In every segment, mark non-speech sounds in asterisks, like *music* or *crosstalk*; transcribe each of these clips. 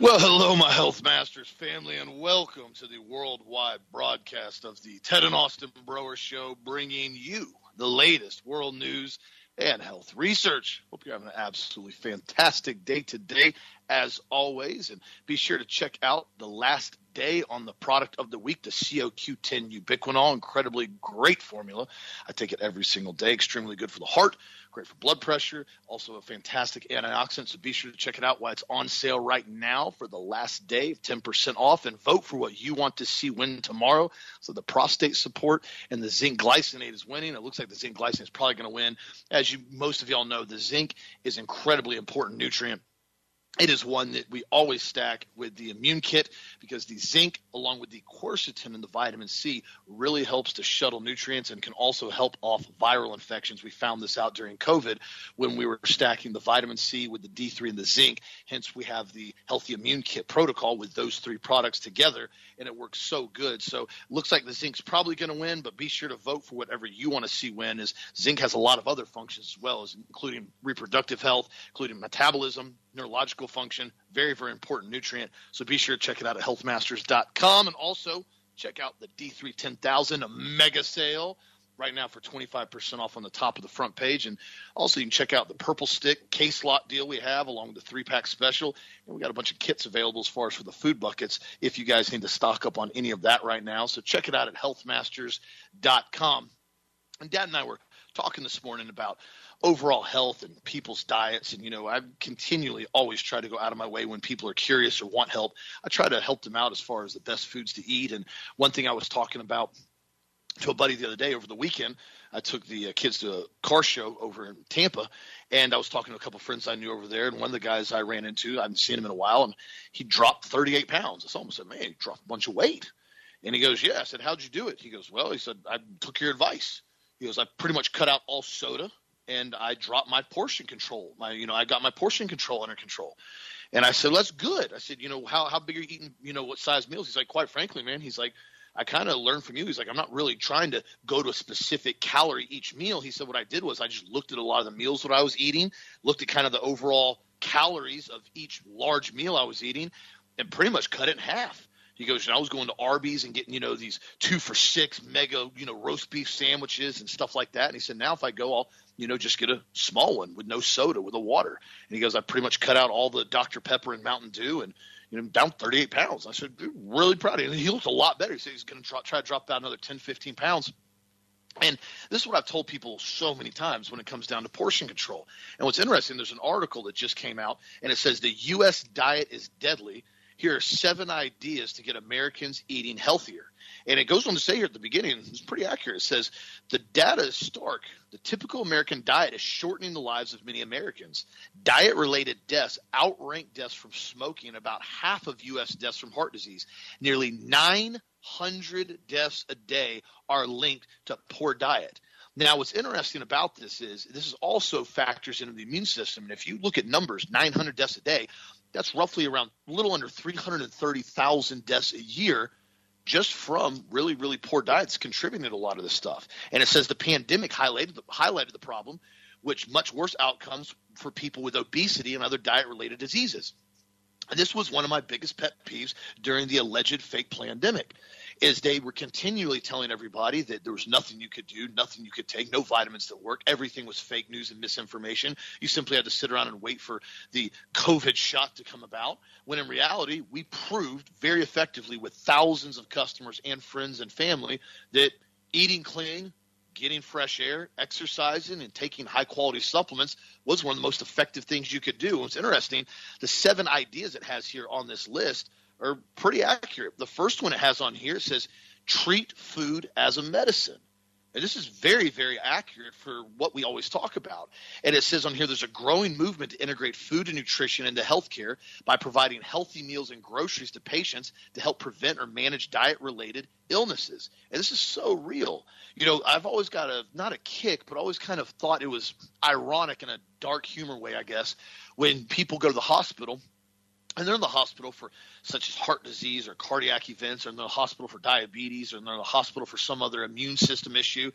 Well, hello, my Health Masters family, and welcome to the worldwide broadcast of the Ted and Austin Broer Show, bringing you the latest world news and health research. Hope you're having an absolutely fantastic day today, as always. And be sure to check out the last day on the product of the week, the COQ10 ubiquinol. Incredibly great formula. I take it every single day. Extremely good for the heart, great for blood pressure, also a fantastic antioxidant. So be sure to check it out while it's on sale right now for the last day, 10% off, and vote for what you want to see win tomorrow. So the prostate support and the zinc glycinate is winning. It looks like the zinc glycinate is probably going to win. As you most of y'all know, the zinc is incredibly important nutrient it is one that we always stack with the immune kit because the zinc, along with the quercetin and the vitamin C, really helps to shuttle nutrients and can also help off viral infections. We found this out during COVID when we were stacking the vitamin C with the D3 and the zinc. Hence, we have the healthy immune kit protocol with those three products together, and it works so good. So, looks like the zinc's probably going to win, but be sure to vote for whatever you want to see win. As zinc has a lot of other functions as well, as including reproductive health, including metabolism, neurological function. Very, very important nutrient. So be sure to check it out at healthmasters.com and also check out the D3 10000 mega sale right now for 25% off on the top of the front page. And also, you can check out the purple stick case lot deal we have along with the three pack special. And we got a bunch of kits available as far as for the food buckets if you guys need to stock up on any of that right now. So check it out at healthmasters.com. And Dad and I were talking this morning about overall health and people's diets. And, you know, I continually always try to go out of my way when people are curious or want help. I try to help them out as far as the best foods to eat. And one thing I was talking about to a buddy the other day over the weekend, I took the uh, kids to a car show over in Tampa, and I was talking to a couple of friends I knew over there. And one of the guys I ran into, I hadn't seen him in a while, and he dropped 38 pounds. I saw him and said, Man, he dropped a bunch of weight. And he goes, Yeah. I said, How'd you do it? He goes, Well, he said, I took your advice. He goes, I pretty much cut out all soda and I dropped my portion control. My, you know, I got my portion control under control. And I said, well, that's good. I said, you know, how, how big are you eating? You know, what size meals? He's like, quite frankly, man, he's like, I kind of learned from you. He's like, I'm not really trying to go to a specific calorie each meal. He said, what I did was I just looked at a lot of the meals that I was eating, looked at kind of the overall calories of each large meal I was eating, and pretty much cut it in half. He goes, and I was going to Arby's and getting, you know, these two for six mega, you know, roast beef sandwiches and stuff like that. And he said, now if I go, I'll, you know, just get a small one with no soda, with a water. And he goes, I pretty much cut out all the Dr. Pepper and Mountain Dew and, you know, down 38 pounds. I said, really proud of him. And he looked a lot better. He said he's going to try, try to drop down another 10, 15 pounds. And this is what I've told people so many times when it comes down to portion control. And what's interesting, there's an article that just came out and it says the U.S. diet is deadly here are seven ideas to get Americans eating healthier. And it goes on to say here at the beginning, it's pretty accurate. It says the data is stark. The typical American diet is shortening the lives of many Americans. Diet related deaths outrank deaths from smoking about half of U.S. deaths from heart disease. Nearly 900 deaths a day are linked to poor diet. Now, what's interesting about this is this is also factors into the immune system. And if you look at numbers, 900 deaths a day, that's roughly around a little under 330,000 deaths a year just from really, really poor diets contributing to a lot of this stuff. And it says the pandemic highlighted the, highlighted the problem, which much worse outcomes for people with obesity and other diet related diseases. And this was one of my biggest pet peeves during the alleged fake pandemic is they were continually telling everybody that there was nothing you could do, nothing you could take, no vitamins that work. Everything was fake news and misinformation. You simply had to sit around and wait for the COVID shot to come about. When in reality, we proved very effectively with thousands of customers and friends and family that eating clean, getting fresh air, exercising, and taking high quality supplements was one of the most effective things you could do. It's interesting. The seven ideas it has here on this list are pretty accurate. The first one it has on here says treat food as a medicine. And this is very, very accurate for what we always talk about. And it says on here there's a growing movement to integrate food and nutrition into healthcare by providing healthy meals and groceries to patients to help prevent or manage diet related illnesses. And this is so real. You know, I've always got a, not a kick, but always kind of thought it was ironic in a dark humor way, I guess, when people go to the hospital and they're in the hospital for such as heart disease or cardiac events, or in the hospital for diabetes, or they're in the hospital for some other immune system issue.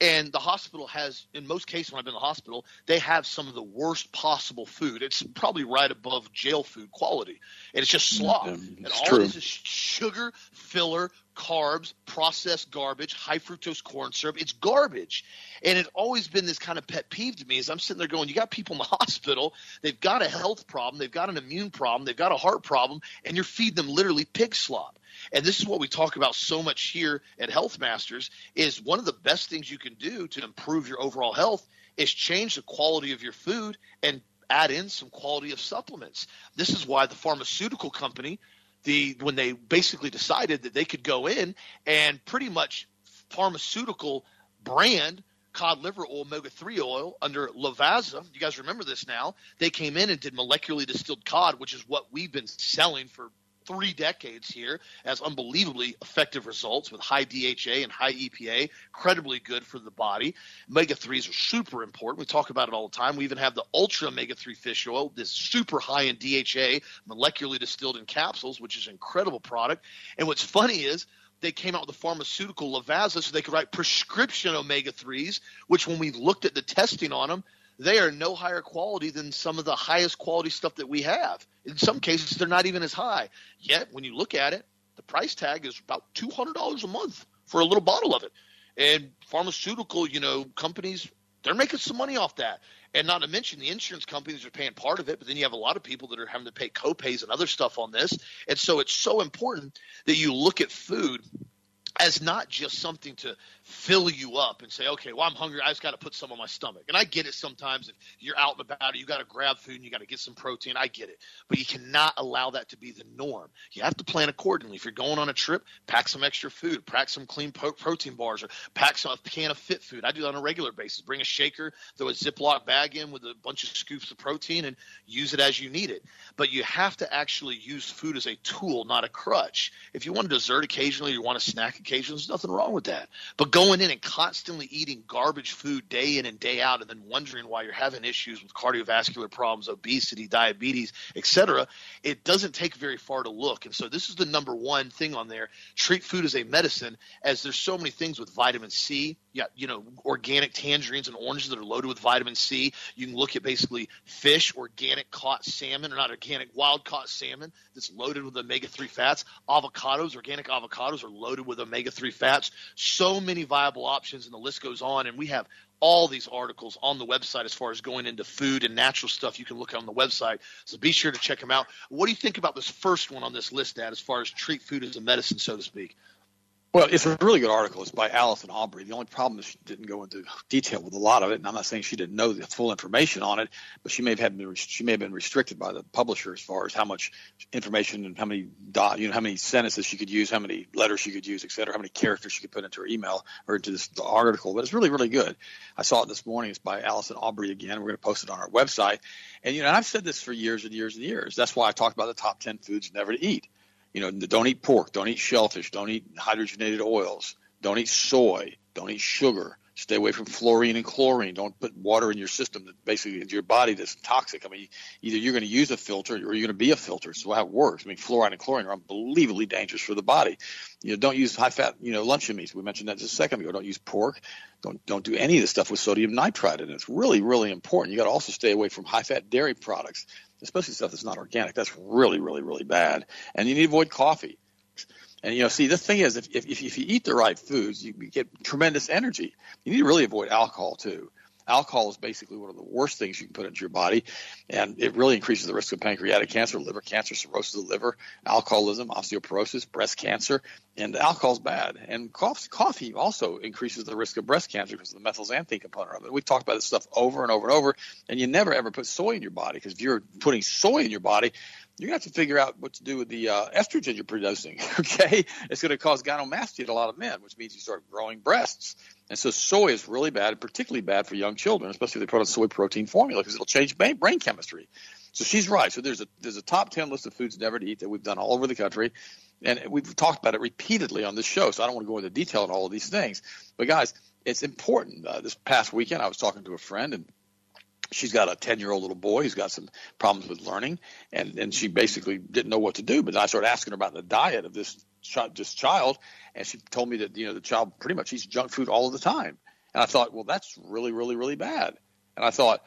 And the hospital has, in most cases, when I've been in the hospital, they have some of the worst possible food. It's probably right above jail food quality, and it's just mm, slop. and all true. this is sugar, filler, carbs, processed garbage, high fructose corn syrup. It's garbage. And it's always been this kind of pet peeve to me as I'm sitting there going, you got people in the *laughs* hospital, they've got a health problem, they've got an immune problem, they've got a heart problem, and you're feeding them literally pig slop. And this is what we talk about so much here at Health Masters is one of the best things you can do to improve your overall health is change the quality of your food and add in some quality of supplements. This is why the pharmaceutical company the when they basically decided that they could go in and pretty much pharmaceutical brand cod liver oil, omega 3 oil under Lovaza. You guys remember this now. They came in and did molecularly distilled cod, which is what we've been selling for three decades here as unbelievably effective results with high DHA and high EPA, incredibly good for the body. Omega 3s are super important. We talk about it all the time. We even have the ultra omega 3 fish oil, this super high in DHA, molecularly distilled in capsules, which is an incredible product. And what's funny is they came out with the pharmaceutical Lovaza so they could write prescription omega 3s, which when we looked at the testing on them, they are no higher quality than some of the highest quality stuff that we have. In some cases, they're not even as high. Yet, when you look at it, the price tag is about $200 a month for a little bottle of it. And pharmaceutical, you know, companies, they're making some money off that. And not to mention the insurance companies are paying part of it, but then you have a lot of people that are having to pay copays and other stuff on this. And so it's so important that you look at food as not just something to fill you up and say, okay, well, I'm hungry. I just got to put some on my stomach. And I get it sometimes if you're out and about, you got to grab food and you got to get some protein. I get it. But you cannot allow that to be the norm. You have to plan accordingly. If you're going on a trip, pack some extra food, pack some clean po- protein bars, or pack some a can of fit food. I do that on a regular basis. Bring a shaker, throw a Ziploc bag in with a bunch of scoops of protein, and use it as you need it. But you have to actually use food as a tool, not a crutch. If you want a dessert occasionally, you want a snack occasionally, there's nothing wrong with that. But going in and constantly eating garbage food day in and day out and then wondering why you're having issues with cardiovascular problems, obesity, diabetes, etc., it doesn't take very far to look. And so this is the number one thing on there. Treat food as a medicine as there's so many things with vitamin C. Yeah, you know, organic tangerines and oranges that are loaded with vitamin C. You can look at basically fish, organic caught salmon, or not organic, wild caught salmon that's loaded with omega 3 fats. Avocados, organic avocados are loaded with omega 3 fats. So many viable options, and the list goes on. And we have all these articles on the website as far as going into food and natural stuff you can look on the website. So be sure to check them out. What do you think about this first one on this list, Dad, as far as treat food as a medicine, so to speak? Well, it's a really good article. It's by Allison Aubrey. The only problem is she didn't go into detail with a lot of it, and I'm not saying she didn't know the full information on it, but she may have been she may have been restricted by the publisher as far as how much information and how many dot you know how many sentences she could use, how many letters she could use, et cetera, how many characters she could put into her email or into this article. But it's really really good. I saw it this morning. It's by Allison Aubrey again. We're going to post it on our website, and you know and I've said this for years and years and years. That's why I talked about the top ten foods never to eat you know, don't eat pork, don't eat shellfish, don't eat hydrogenated oils, don't eat soy, don't eat sugar. Stay away from fluorine and chlorine. Don't put water in your system that basically into your body that's toxic. I mean, either you're going to use a filter or you're going to be a filter. So how it works. I mean, fluoride and chlorine are unbelievably dangerous for the body. You know, don't use high fat, you know, luncheon meats. We mentioned that just a second ago. Don't use pork. Don't don't do any of the stuff with sodium nitrite in it. It's really really important. You got to also stay away from high fat dairy products especially stuff that's not organic. That's really, really, really bad. And you need to avoid coffee. And you know, see, the thing is, if, if, if you eat the right foods, you get tremendous energy. You need to really avoid alcohol too alcohol is basically one of the worst things you can put into your body, and it really increases the risk of pancreatic cancer, liver cancer, cirrhosis of the liver, alcoholism, osteoporosis, breast cancer, and alcohol is bad. And coffee also increases the risk of breast cancer because of the methylxanthine component of it. We've talked about this stuff over and over and over, and you never ever put soy in your body because if you're putting soy in your body, you're going to have to figure out what to do with the uh, estrogen you're producing. *laughs* Okay, it's going to cause gynecomastia in a lot of men, which means you start growing breasts. And so soy is really bad, particularly bad for young children, especially if they put on soy protein formula because it'll change brain, chemistry. So she's right. So there's a there's a top ten list of foods never to eat that we've done all over the country, and we've talked about it repeatedly on this show. So I don't want to go into detail on all of these things, but guys, it's important. Uh, this past weekend, I was talking to a friend and she's got a 10 year old little boy who's got some problems with learning and, and she basically didn't know what to do but i started asking her about the diet of this, this child and she told me that you know the child pretty much eats junk food all of the time and i thought well that's really really really bad and i thought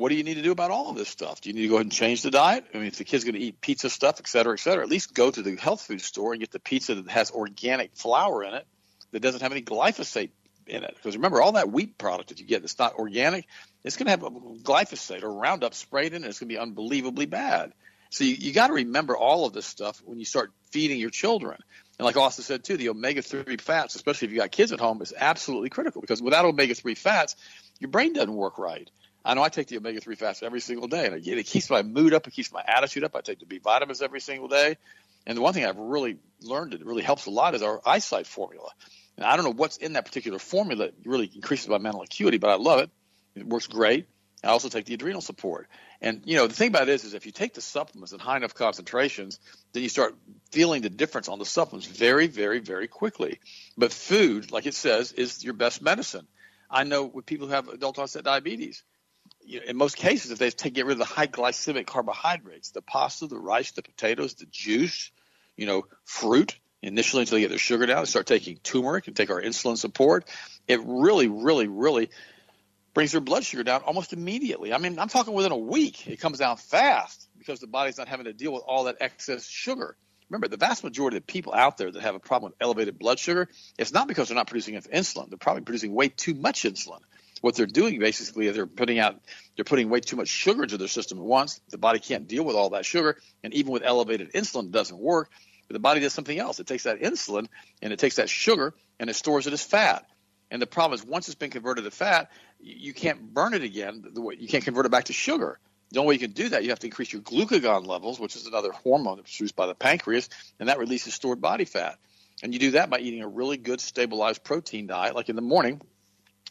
what do you need to do about all of this stuff? Do you need to go ahead and change the diet? I mean, if the kid's going to eat pizza stuff, et cetera, et cetera, at least go to the health food store and get the pizza that has organic flour in it that doesn't have any glyphosate in it. Because remember, all that wheat product that you get that's not organic, it's going to have glyphosate or Roundup sprayed in it. It's going to be unbelievably bad. So you, you got to remember all of this stuff when you start feeding your children. And like Austin said too, the omega three fats, especially if you got kids at home, is absolutely critical because without omega three fats, your brain doesn't work right. I know I take the omega three fats every single day, and it keeps my mood up, it keeps my attitude up. I take the B vitamins every single day, and the one thing I've really learned that really helps a lot is our eyesight formula. And I don't know what's in that particular formula that really increases my mental acuity, but I love it. It works great. I also take the adrenal support. And you know the thing about this is if you take the supplements in high enough concentrations, then you start feeling the difference on the supplements very, very, very quickly. But food, like it says, is your best medicine. I know with people who have adult onset diabetes, in most cases, if they take, get rid of the high glycemic carbohydrates, the pasta, the rice, the potatoes, the juice, you know, fruit, initially until they get their sugar down, they start taking turmeric and take our insulin support. It really, really, really brings your blood sugar down almost immediately. I mean, I'm talking within a week, it comes down fast because the body's not having to deal with all that excess sugar. Remember, the vast majority of people out there that have a problem with elevated blood sugar, it's not because they're not producing enough insulin. They're probably producing way too much insulin what they're doing basically is they're putting out they're putting way too much sugar into their system at once. The body can't deal with all that sugar, and even with elevated insulin, it doesn't work. But the body does something else. It takes that insulin and it takes that sugar and it stores it as fat. And the problem is once it's been converted to fat, you can't burn it again. You can't convert it back to sugar. The only way you can do that, you have to increase your glucagon levels, which is another hormone produced by the pancreas, and that releases stored body fat. And you do that by eating a really good stabilized protein diet, like in the morning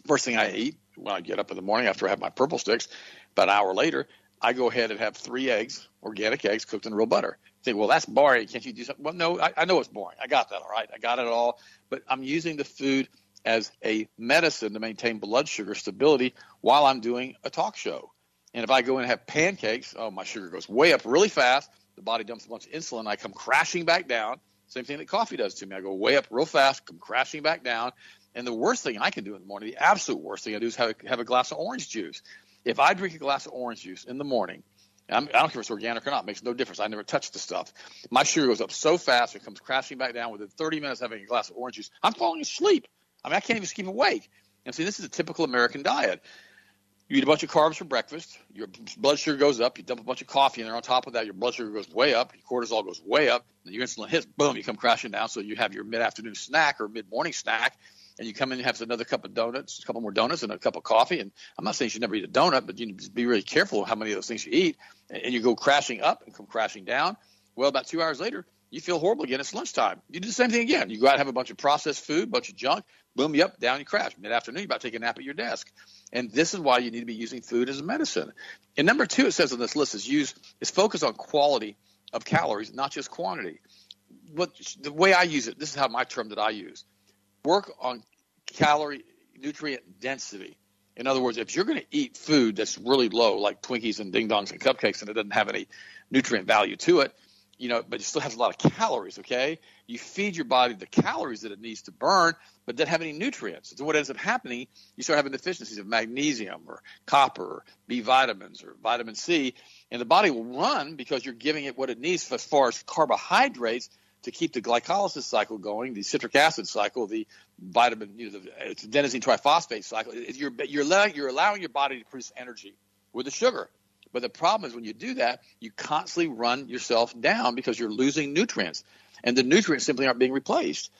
First thing I eat when I get up in the morning after I have my purple sticks, about an hour later, I go ahead and have three eggs, organic eggs cooked in real butter. You think, well, that's boring. Can't you do something? Well, no, I, I know it's boring. I got that all right. I got it all. But I'm using the food as a medicine to maintain blood sugar stability while I'm doing a talk show. And if I go in and have pancakes, oh, my sugar goes way up really fast. The body dumps a bunch of insulin. I come crashing back down. Same thing that coffee does to me. I go way up real fast, come crashing back down. And the worst thing I can do in the morning, the absolute worst thing I do is have a, have a glass of orange juice. If I drink a glass of orange juice in the morning, I'm, I do not care if it's organic or not, it makes no difference. I never touch the stuff. My sugar goes up so fast, it comes crashing back down within 30 minutes having a glass of orange juice. I'm falling asleep. I mean, I can't even keep awake. And see, this is a typical American diet. You eat a bunch of carbs for breakfast, your blood sugar goes up, you dump a bunch of coffee in there on top of that, your blood sugar goes way up, your cortisol goes way up, and your insulin hits, boom, you come crashing down. So you have your mid afternoon snack or mid morning snack, and you come in and have another cup of donuts, a couple more donuts, and a cup of coffee. And I'm not saying you should never eat a donut, but you need to be really careful how many of those things you eat. And you go crashing up and come crashing down. Well, about two hours later, you feel horrible again. It's lunchtime. You do the same thing again. You go out and have a bunch of processed food, a bunch of junk. Boom, yep, down you crash. Mid afternoon, you about to take a nap at your desk. And this is why you need to be using food as a medicine. And number two, it says on this list is use is focus on quality of calories, not just quantity. What the way I use it, this is how my term that I use. Work on calorie nutrient density. In other words, if you're going to eat food that's really low, like Twinkies and Ding Dongs and cupcakes, and it doesn't have any nutrient value to it, you know, but it still has a lot of calories. Okay, you feed your body the calories that it needs to burn, but doesn't have any nutrients. So what ends up happening, you start having deficiencies of magnesium or copper, or B vitamins or vitamin C, and the body will run because you're giving it what it needs as far as carbohydrates to keep the glycolysis cycle going, the citric acid cycle, the vitamin, you know, the adenosine triphosphate cycle. You're you're allowing, you're allowing your body to produce energy with the sugar. But the problem is when you do that, you constantly run yourself down because you're losing nutrients, and the nutrients simply aren't being replaced.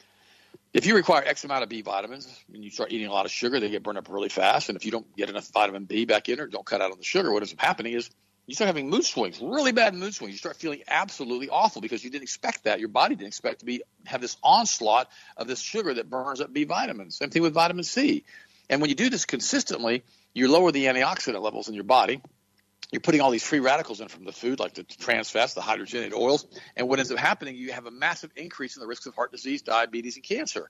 If you require X amount of B vitamins and you start eating a lot of sugar, they get burned up really fast. And if you don't get enough vitamin B back in or don't cut out on the sugar, what ends up happening is you start having mood swings, really bad mood swings. You start feeling absolutely awful because you didn't expect that. Your body didn't expect to be have this onslaught of this sugar that burns up B vitamins. Same thing with vitamin C. And when you do this consistently, you lower the antioxidant levels in your body, you're putting all these free radicals in from the food, like the trans fats, the hydrogenated oils, and what ends up happening, you have a massive increase in the risks of heart disease, diabetes, and cancer.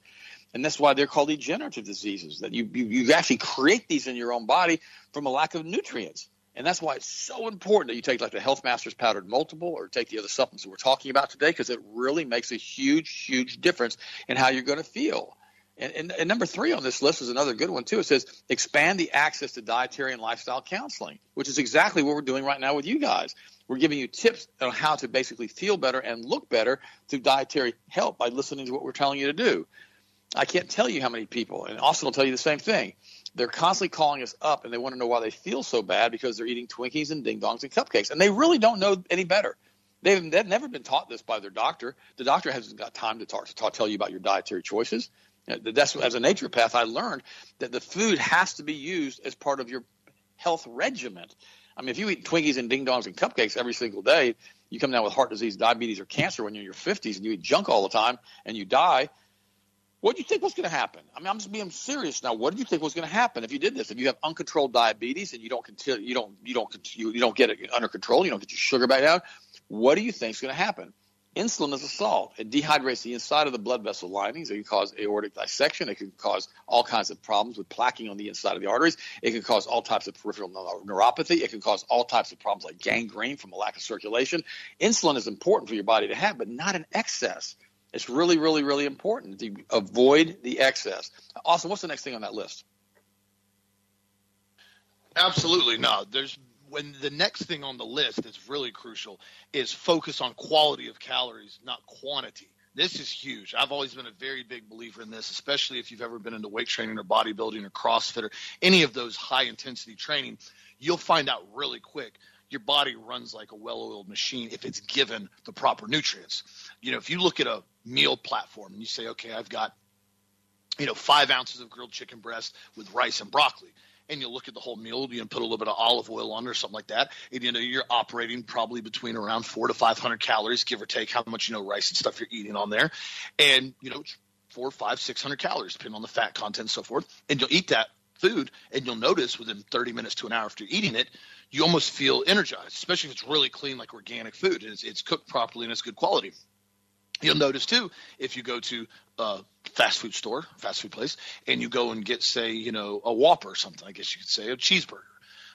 And that's why they're called degenerative diseases. That you, you you actually create these in your own body from a lack of nutrients. And that's why it's so important that you take like the Health Masters Powdered Multiple or take the other supplements that we're talking about today because it really makes a huge, huge difference in how you're going to feel. And, and, and, number three on this list is another good one too. It says expand the access to dietary and lifestyle counseling, which is exactly what we're doing right now with you guys. We're giving you tips on how to basically feel better and look better through dietary help by listening to what we're telling you to do. I can't tell you how many people, and Austin will tell you the same thing. They're constantly calling us up and they want to know why they feel so bad because they're eating Twinkies and ding dongs and cupcakes, and they really don't know any better. They've, they've never been taught this by their doctor. The doctor hasn't got time to talk to talk, tell you about your dietary choices. Uh, that's as a naturopath, I learned that the food has to be used as part of your health regimen. I mean, if you eat Twinkies and Ding Dongs and cupcakes every single day, you come down with heart disease, diabetes, or cancer when you're in your 50s and you eat junk all the time and you die. What do you think was going to happen? I mean, I'm just being serious now. What do you think was going to happen if you did this? If you have uncontrolled diabetes and you don't continue, you don't you don't you, you don't get it under control, you don't get your sugar back down. What do you think is going to happen? Insulin is a salt. It dehydrates the inside of the blood vessel linings. It can cause aortic dissection. It can cause all kinds of problems with plaquing on the inside of the arteries. It can cause all types of peripheral neuropathy. It can cause all types of problems like gangrene from a lack of circulation. Insulin is important for your body to have, but not in excess. It's really, really, really important to avoid the excess. Austin, what's the next thing on that list? Absolutely no. There's when the next thing on the list that's really crucial is focus on quality of calories, not quantity. This is huge. I've always been a very big believer in this, especially if you've ever been into weight training or bodybuilding or CrossFit or any of those high intensity training. You'll find out really quick your body runs like a well-oiled machine if it's given the proper nutrients. You know, if you look at a meal platform and you say, okay, I've got, you know, five ounces of grilled chicken breast with rice and broccoli and you look at the whole meal, you know, put a little bit of olive oil on or something like that, and you know you're operating probably between around four to five hundred calories, give or take how much you know rice and stuff you're eating on there, and you know four, five, six hundred calories depending on the fat content and so forth, and you'll eat that food and you'll notice within 30 minutes to an hour after eating it you almost feel energized especially if it's really clean like organic food. And it's, it's cooked properly and it's good quality You'll notice too if you go to a fast food store, fast food place, and you go and get, say, you know, a Whopper or something. I guess you could say a cheeseburger.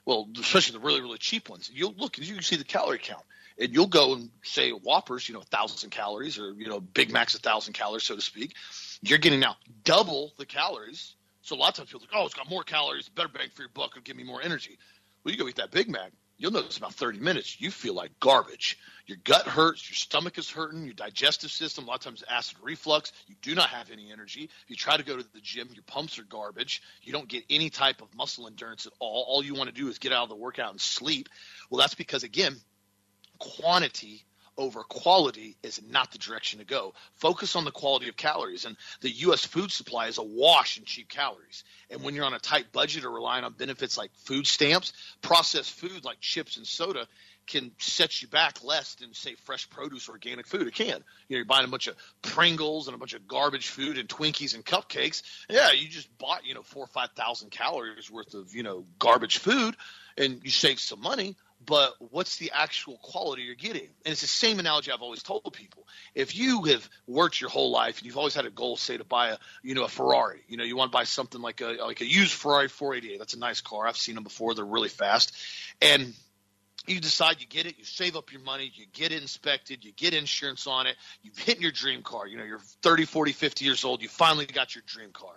Well, especially the really really cheap ones. You'll look and you can see the calorie count, and you'll go and say Whoppers, you know, thousand calories, or you know, Big Mac's a thousand calories, so to speak. You're getting now double the calories. So a lot of times people like, oh, it's got more calories, better bang for your buck, it'll give me more energy. Well, you go eat that Big Mac, you'll notice about 30 minutes you feel like garbage. Your gut hurts, your stomach is hurting, your digestive system, a lot of times acid reflux, you do not have any energy. If you try to go to the gym, your pumps are garbage. You don't get any type of muscle endurance at all. All you want to do is get out of the workout and sleep. Well, that's because again, quantity over quality is not the direction to go. Focus on the quality of calories. And the U.S. food supply is awash in cheap calories. And when you're on a tight budget or relying on benefits like food stamps, processed food like chips and soda can set you back less than say fresh produce organic food. It can. You know, you're buying a bunch of Pringles and a bunch of garbage food and Twinkies and cupcakes. Yeah, you just bought, you know, four or five thousand calories worth of, you know, garbage food and you save some money but what's the actual quality you're getting? And it's the same analogy I've always told people. If you have worked your whole life and you've always had a goal, say to buy a you know a Ferrari, you know you want to buy something like a like a used Ferrari 488. That's a nice car. I've seen them before. They're really fast, and you decide you get it, you save up your money, you get it inspected, you get insurance on it, you've hit your dream car. You know, you're 30, 40, 50 years old, you finally got your dream car.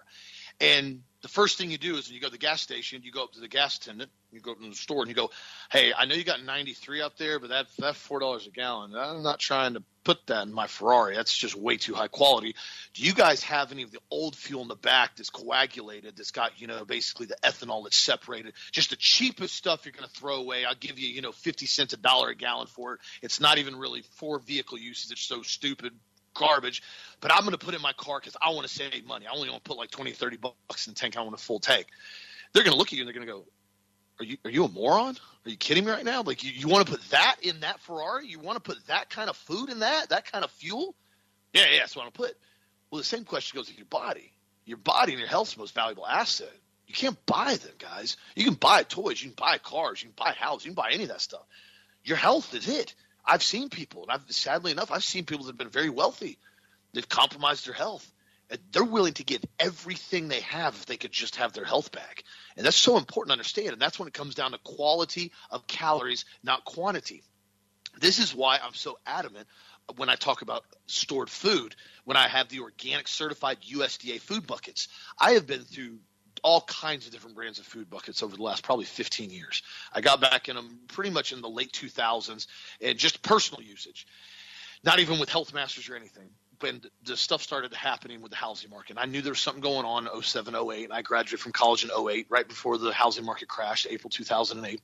And the first thing you do is when you go to the gas station, you go up to the gas attendant, you go to the store, and you go, "Hey, I know you got 93 up there, but that that four dollars a gallon. I'm not trying to put that in my Ferrari. That's just way too high quality. Do you guys have any of the old fuel in the back that's coagulated, that's got you know basically the ethanol that's separated? Just the cheapest stuff you're going to throw away. I'll give you you know 50 cents a dollar a gallon for it. It's not even really for vehicle uses. It's so stupid garbage, but I'm going to put in my car because I want to save money. I only want to put like 20, 30 bucks in the tank. I want a full tank. They're going to look at you and they're going to go, are you, are you a moron? Are you kidding me right now? Like you, you want to put that in that Ferrari? You want to put that kind of food in that, that kind of fuel? Yeah, yeah, that's what I put. Well, the same question goes to your body. Your body and your health's most valuable asset. You can't buy them, guys. You can buy toys, you can buy cars, you can buy houses, you can buy any of that stuff. Your health is it. I've seen people, and I've sadly enough, I've seen people that have been very wealthy. They've compromised their health. And they're willing to give everything they have if they could just have their health back. And that's so important to understand. And that's when it comes down to quality of calories, not quantity. This is why I'm so adamant when I talk about stored food, when I have the organic certified USDA food buckets. I have been through all kinds of different brands of food buckets over the last probably 15 years. I got back in them pretty much in the late 2000s and just personal usage, not even with Health Masters or anything. When the stuff started happening with the housing market, I knew there was something going on in 07, 08, and I graduated from college in 08, right before the housing market crashed, April 2008.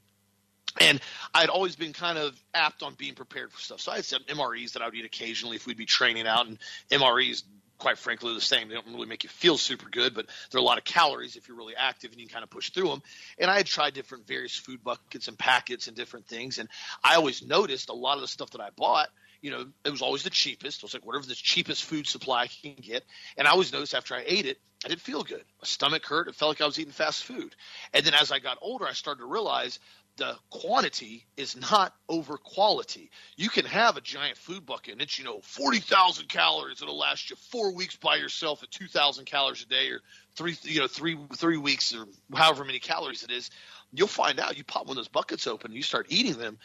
And I'd always been kind of apt on being prepared for stuff. So I had some MREs that I would eat occasionally if we'd be training out, and MREs quite frankly the same. They don't really make you feel super good, but there are a lot of calories if you're really active and you can kind of push through them. And I had tried different various food buckets and packets and different things, and I always noticed a lot of the stuff that I bought. You know, it was always the cheapest. It was like whatever the cheapest food supply I can get. And I always noticed after I ate it, I didn't feel good. My stomach hurt. It felt like I was eating fast food. And then as I got older, I started to realize the quantity is not over quality. You can have a giant food bucket and it's, you know, 40,000 calories. It'll last you four weeks by yourself at 2,000 calories a day or three, you know, three, three weeks or however many calories it is. You'll find out you pop one of those buckets open and you start eating them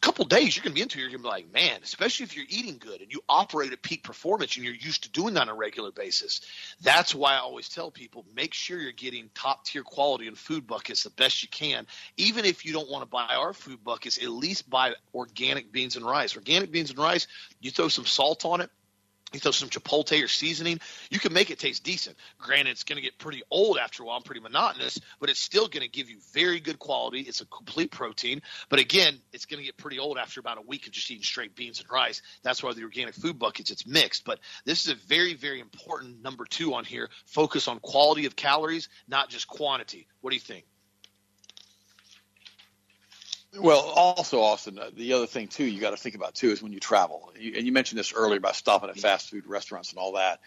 couple days you're going to be into it, you're going to be like, man, especially if you're eating good and you operate at peak performance and you're used to doing that on a regular basis. That's why I always tell people make sure you're getting top tier quality in food buckets the best you can. Even if you don't want to buy our food buckets, at least buy organic beans and rice. Organic beans and rice, you throw some salt on it, you throw some chipotle or seasoning, you can make it taste decent. Granted, it's going to get pretty old after a while and pretty monotonous, but it's still going to give you very good quality. It's a complete protein. But again, it's going to get pretty old after about a week of just eating straight beans and rice. That's why the organic food buckets, it's mixed. But this is a very, very important number two on here. Focus on quality of calories, not just quantity. What do you think? Well, also, Austin, uh, the other thing too you got to think about too is when you travel. And you mentioned this earlier about stopping at fast food restaurants and all that.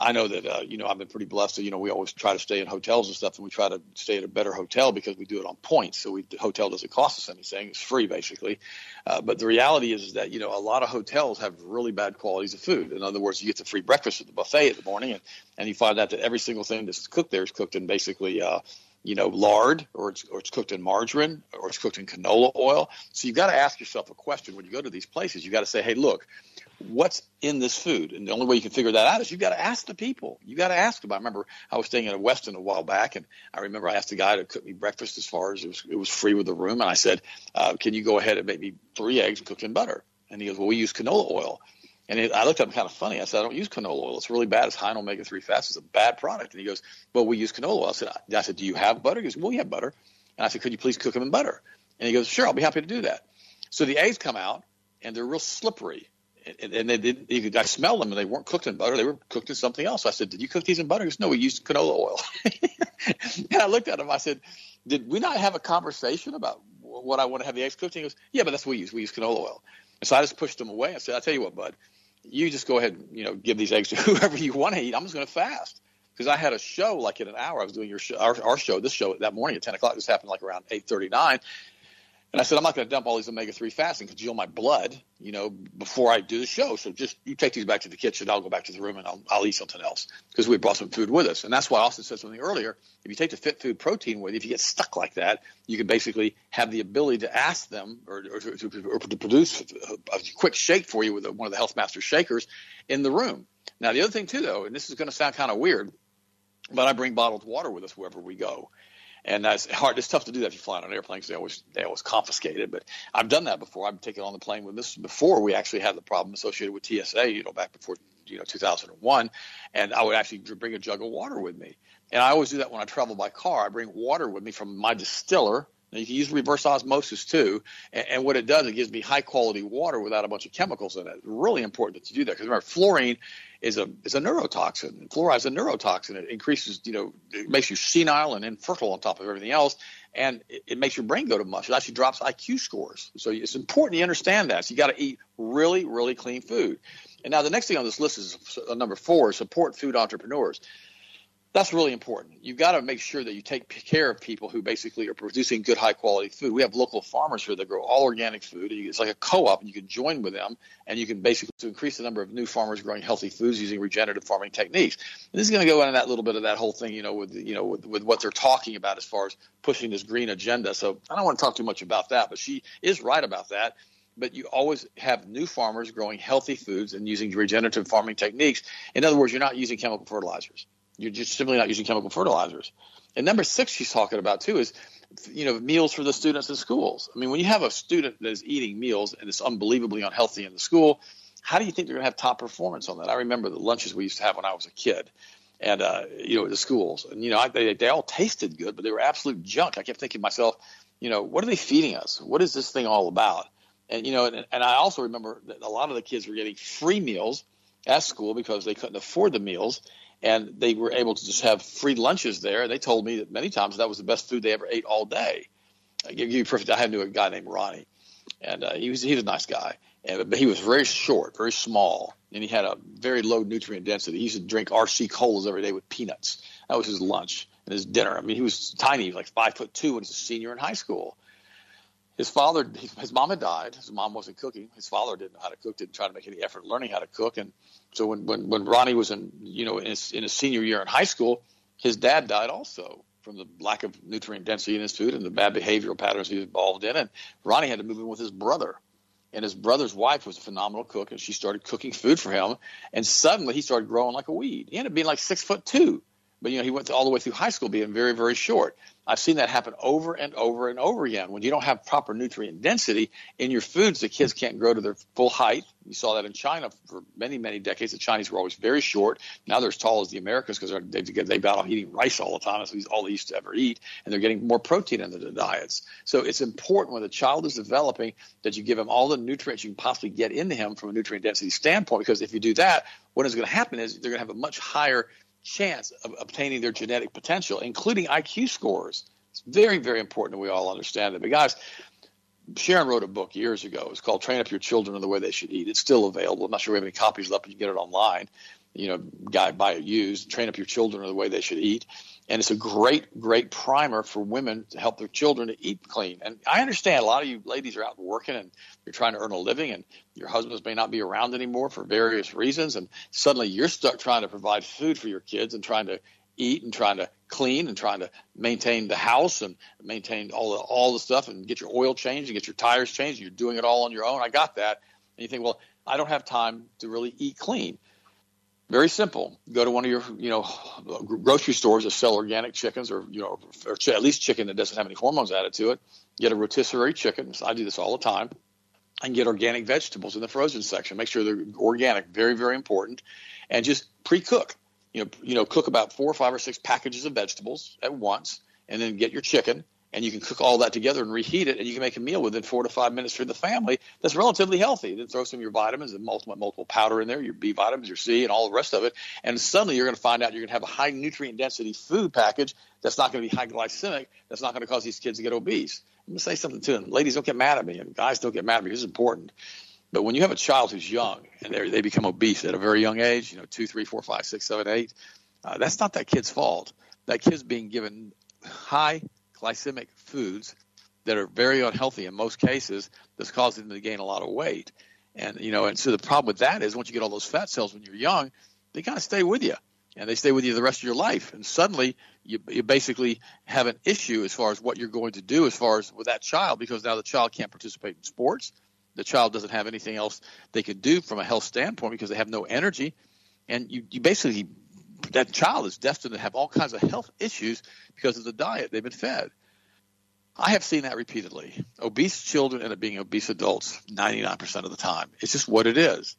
I know that uh, you know I've been pretty blessed. So, you know, we always try to stay in hotels and stuff, and we try to stay at a better hotel because we do it on points. So we, the hotel doesn't cost us anything; it's free basically. Uh, but the reality is, is that you know a lot of hotels have really bad qualities of food. In other words, you get the free breakfast at the buffet in the morning, and, and you find out that every single thing that's cooked there is cooked in basically uh, you know, lard or it's, or it's cooked in margarine or it's cooked in canola oil. So you've got to ask yourself a question when you go to these places. You've got to say, hey, look, what's in this food? And the only way you can figure that out is you've got to ask the people. You've got to ask them. I remember I was staying in a Westin a while back, and I remember I asked the guy to cook me breakfast as far as it was, it was free with the room. And I said, uh, can you go ahead and make me three eggs cooked in butter? And he goes, well, we use canola oil. And it, I looked at him kind of funny. I said, I don't use canola oil. It's really bad. It's high in omega 3 fats. It's a bad product. And he goes, Well, we use canola oil. I said, I, I said, Do you have butter? He goes, Well, we have butter. And I said, Could you please cook them in butter? And he goes, Sure, I'll be happy to do that. So the eggs come out and they're real slippery. And, and they didn't, I smelled them and they weren't cooked in butter. They were cooked in something else. I said, Did you cook these in butter? He goes, No, we used canola oil. *laughs* and I looked at him. I said, Did we not have a conversation about what I want to have the eggs cooked? And he goes, Yeah, but that's what we use. We use canola oil. And so I just pushed him away. I said, I'll tell you what, bud you just go ahead and you know give these eggs to *laughs* whoever you want to eat. I'm just going to fast because I had a show like in an hour. I was doing your show, our, our show, this show that morning at 10 o'clock. This happened like around 8:39, and I said, I'm not going to dump all these omega 3 fasting because you'll my blood, you know, before I do the show. So just you take these back to the kitchen. I'll go back to the room and I'll, I'll eat something else because we brought some food with us. And that's why Austin said something earlier. If you take the fit food protein with you, if you get stuck like that, you can basically have the ability to ask them or, or, to, or to, produce a quick shake for you with one of the Health Master shakers in the room. Now, the other thing, too, though, and this is going to sound kind of weird, but I bring bottled water with us wherever we go and that's hard. It's tough to do that if you fly on an airplane because they always they always confiscate it. But I've done that before. I've taken on the plane with this before we actually had the problem associated with TSA. You know, back before you know 2001, and I would actually bring a jug of water with me. And I always do that when I travel by car. I bring water with me from my distiller. Now you can use reverse osmosis too, and, and, what it does, it gives me high quality water without a bunch of chemicals in it. It's really important that you do that because remember, fluorine is a is a neurotoxin. Fluoride is a neurotoxin. It increases, you know, it makes you senile and infertile on top of everything else, and it, it makes your brain go to mush. It actually drops IQ scores. So it's important you understand that. So you got to eat really, really clean food. And now the next thing on this list is number four: support food entrepreneurs. That's really important. You've got to make sure that you take care of people who basically are producing good, high quality food. We have local farmers here that grow all organic food. It's like a co-op, and you can join with them, and you can basically to increase the number of new farmers growing healthy foods using regenerative farming techniques. And this is going to go into that little bit of that whole thing, you know, with you know with, with what they're talking about as far as pushing this green agenda. So I don't want to talk too much about that, but she is right about that but you always have new farmers growing healthy foods and using regenerative farming techniques. In other words, you're not using chemical fertilizers. You're just simply not using chemical fertilizers. And number six, she's talking about too is, you know, meals for the students in schools. I mean, when you have a student that is eating meals and it's unbelievably unhealthy in the school, how do you think they're going to have top performance on that? I remember the lunches we used to have when I was a kid, and uh, you know, the schools, and you know, I, they they all tasted good, but they were absolute junk. I kept thinking to myself, you know, what are they feeding us? What is this thing all about? And you know, and, and I also remember that a lot of the kids were getting free meals at school because they couldn't afford the meals and they were able to just have free lunches there. And They told me that many times that was the best food they ever ate all day. I give you perfect. I knew a guy named Ronnie, and uh, he was he was a nice guy, and but he was very short, very small, and he had a very low nutrient density. He used to drink RC colas every day with peanuts. That was his lunch and his dinner. I mean, he was tiny, he was like five foot two when he was a senior in high school his father, his mom had died. His mom wasn't cooking. His father didn't know how to cook. Didn't try to make any effort learning how to cook. And so when when, when Ronnie was in you know in his, in his senior year in high school, his dad died also from the lack of nutrient density in his food and the bad behavioral patterns he was involved in. And Ronnie had to move in with his brother. And his brother's wife was a phenomenal cook, and she started cooking food for him. And suddenly he started growing like a weed. He ended up being like six foot two, but you know he went all the way through high school being very very short. I've seen that happen over and over and over again. When you don't have proper nutrient density in your foods, the kids can't grow to their full height. You saw that in China for many, many decades. The Chinese were always very short. Now they're as tall as the Americans because they, got off eating rice all the time. That's all they used to ever eat. And they're getting more protein into their diets. So it's important when the child is developing that you give him all the nutrients you can possibly get into him from a nutrient density standpoint. Because if you do that, what is going to happen is they're going to have a much higher – chance of obtaining their genetic potential, including IQ scores. It's very, very important that we all understand that. But guys, Sharon wrote a book years ago. It's called Train Up Your Children in the Way They Should Eat. It's still available. I'm not sure we have any copies left, but you can get it online. You know, guy buy it used. Train Up Your Children the Way They Should Eat and it's a great, great primer for women to help their children to eat clean. And I understand a lot of you ladies are out working and you're trying to earn a living, and your husbands may not be around anymore for various reasons, and suddenly you're stuck trying to provide food for your kids and trying to eat and trying to clean and trying to maintain the house and maintain all the all the stuff and get your oil changed and get your tires changed. You're doing it all on your own. I got that. And you think, well, I don't have time to really eat clean. Very simple. Go to one of your, you know, grocery stores that sell organic chickens, or you know, or at least chicken that doesn't have any hormones added to it. Get a rotisserie chicken. I do this all the time. And get organic vegetables in the frozen section. Make sure they're organic. Very, very important. And just pre-cook. You know, you know, cook about four or five or six packages of vegetables at once, and then get your chicken and you can cook all that together and reheat it, and you can make a meal within four to five minutes for the family that's relatively healthy. Then throw some of your vitamins and multiple multiple powder in there, your B vitamins, your C, and all the rest of it, and suddenly you're going to find out you're going to have a high nutrient density food package that's not going to be high glycemic, that's not going to cause these kids to get obese. I'm going to say something to them. Ladies, don't get mad at me, and guys, don't get mad at me. This is important. But when you have a child who's young and they become obese at a very young age, you know, two, three, four, five, six, seven, eight, uh, that's not that kid's fault. That kid's being given high glycemic foods that are very unhealthy in most cases that's causing them to gain a lot of weight. And you know, and so the problem with that is once you get all those fat cells when you're young, they kind of stay with you, and they stay with you the rest of your life. And suddenly, you, you basically have an issue as far as what you're going to do as far as with that child, because now the child can't participate in sports. The child doesn't have anything else they can do from a health standpoint because they have no energy, and you, you basically that child is destined to have all kinds of health issues because of the diet they've been fed. I have seen that repeatedly. Obese children end up being obese adults 99% of the time. It's just what it is.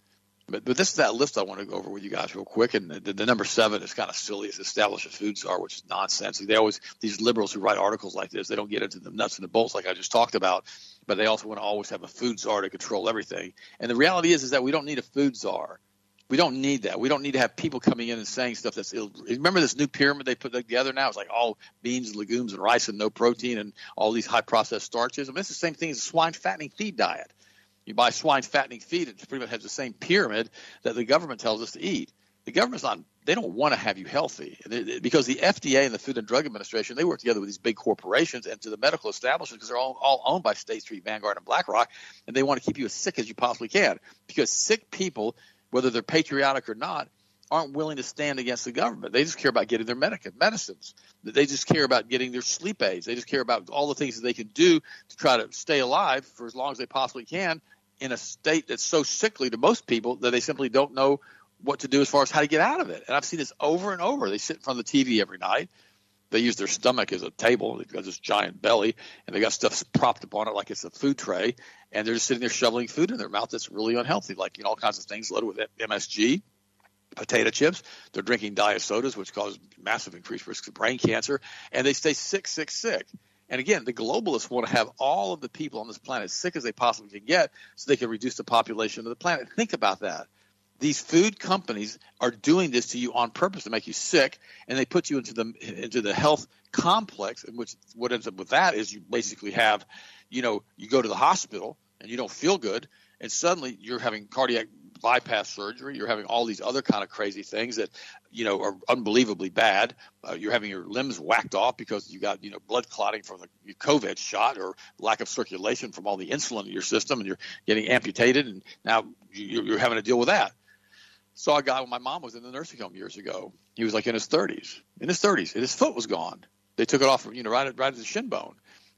But, but this is that list I want to go over with you guys real quick. And the, the number seven is kind of silly. It's establish a food czar, which is nonsense. They always these liberals who write articles like this, they don't get into the nuts and the bolts like I just talked about. But they also want to always have a food czar to control everything. And the reality is, is that we don't need a food czar. We don't need that. We don't need to have people coming in and saying stuff that's ill. Remember this new pyramid they put together now? It's like all beans and legumes and rice and no protein and all these high processed starches. I mean, it's the same thing as a swine fattening feed diet. You buy swine fattening feed, it pretty much has the same pyramid that the government tells us to eat. The government's not they don't want to have you healthy because the FDA and the Food and Drug Administration they work together with these big corporations and to the medical establishment because they're all, all owned by State Street, Vanguard, and BlackRock, and they want to keep you as sick as you possibly can because sick people, whether they're patriotic or not, aren't willing to stand against the government. They just care about getting their medic- medicines. They just care about getting their sleep aids. They just care about all the things that they can do to try to stay alive for as long as they possibly can in a state that's so sickly to most people that they simply don't know what to do as far as how to get out of it. And I've seen this over and over. They sit in front of the TV every night. They use their stomach as a table. They've got this giant belly, and they got stuff propped up on it like it's a food tray, and they're just sitting there shoveling food in their mouth that's really unhealthy, like you know all kinds of things loaded with MSG, potato chips. They're drinking diet sodas, which cause massive increased risks of brain cancer, and they stay sick, sick, sick. And again, the globalists want to have all of the people on this planet as sick as they possibly can get so they can reduce the population of the planet. Think about that these food companies are doing this to you on purpose to make you sick, and they put you into the into the health complex. In which what ends up with that is you basically have, you know, you go to the hospital and you don't feel good, and suddenly you're having cardiac bypass surgery. You're having all these other kind of crazy things that, you know, are unbelievably bad. Uh, you're having your limbs whacked off because you got, you know, blood clotting from the COVID shot or lack of circulation from all the insulin in your system, and you're getting amputated, and now you're having to deal with that saw a guy when my mom was in the nursing home years ago. He was like in his 30s, in his 30s, and his foot was gone. They took it off, you know, right at, right at the shin bone.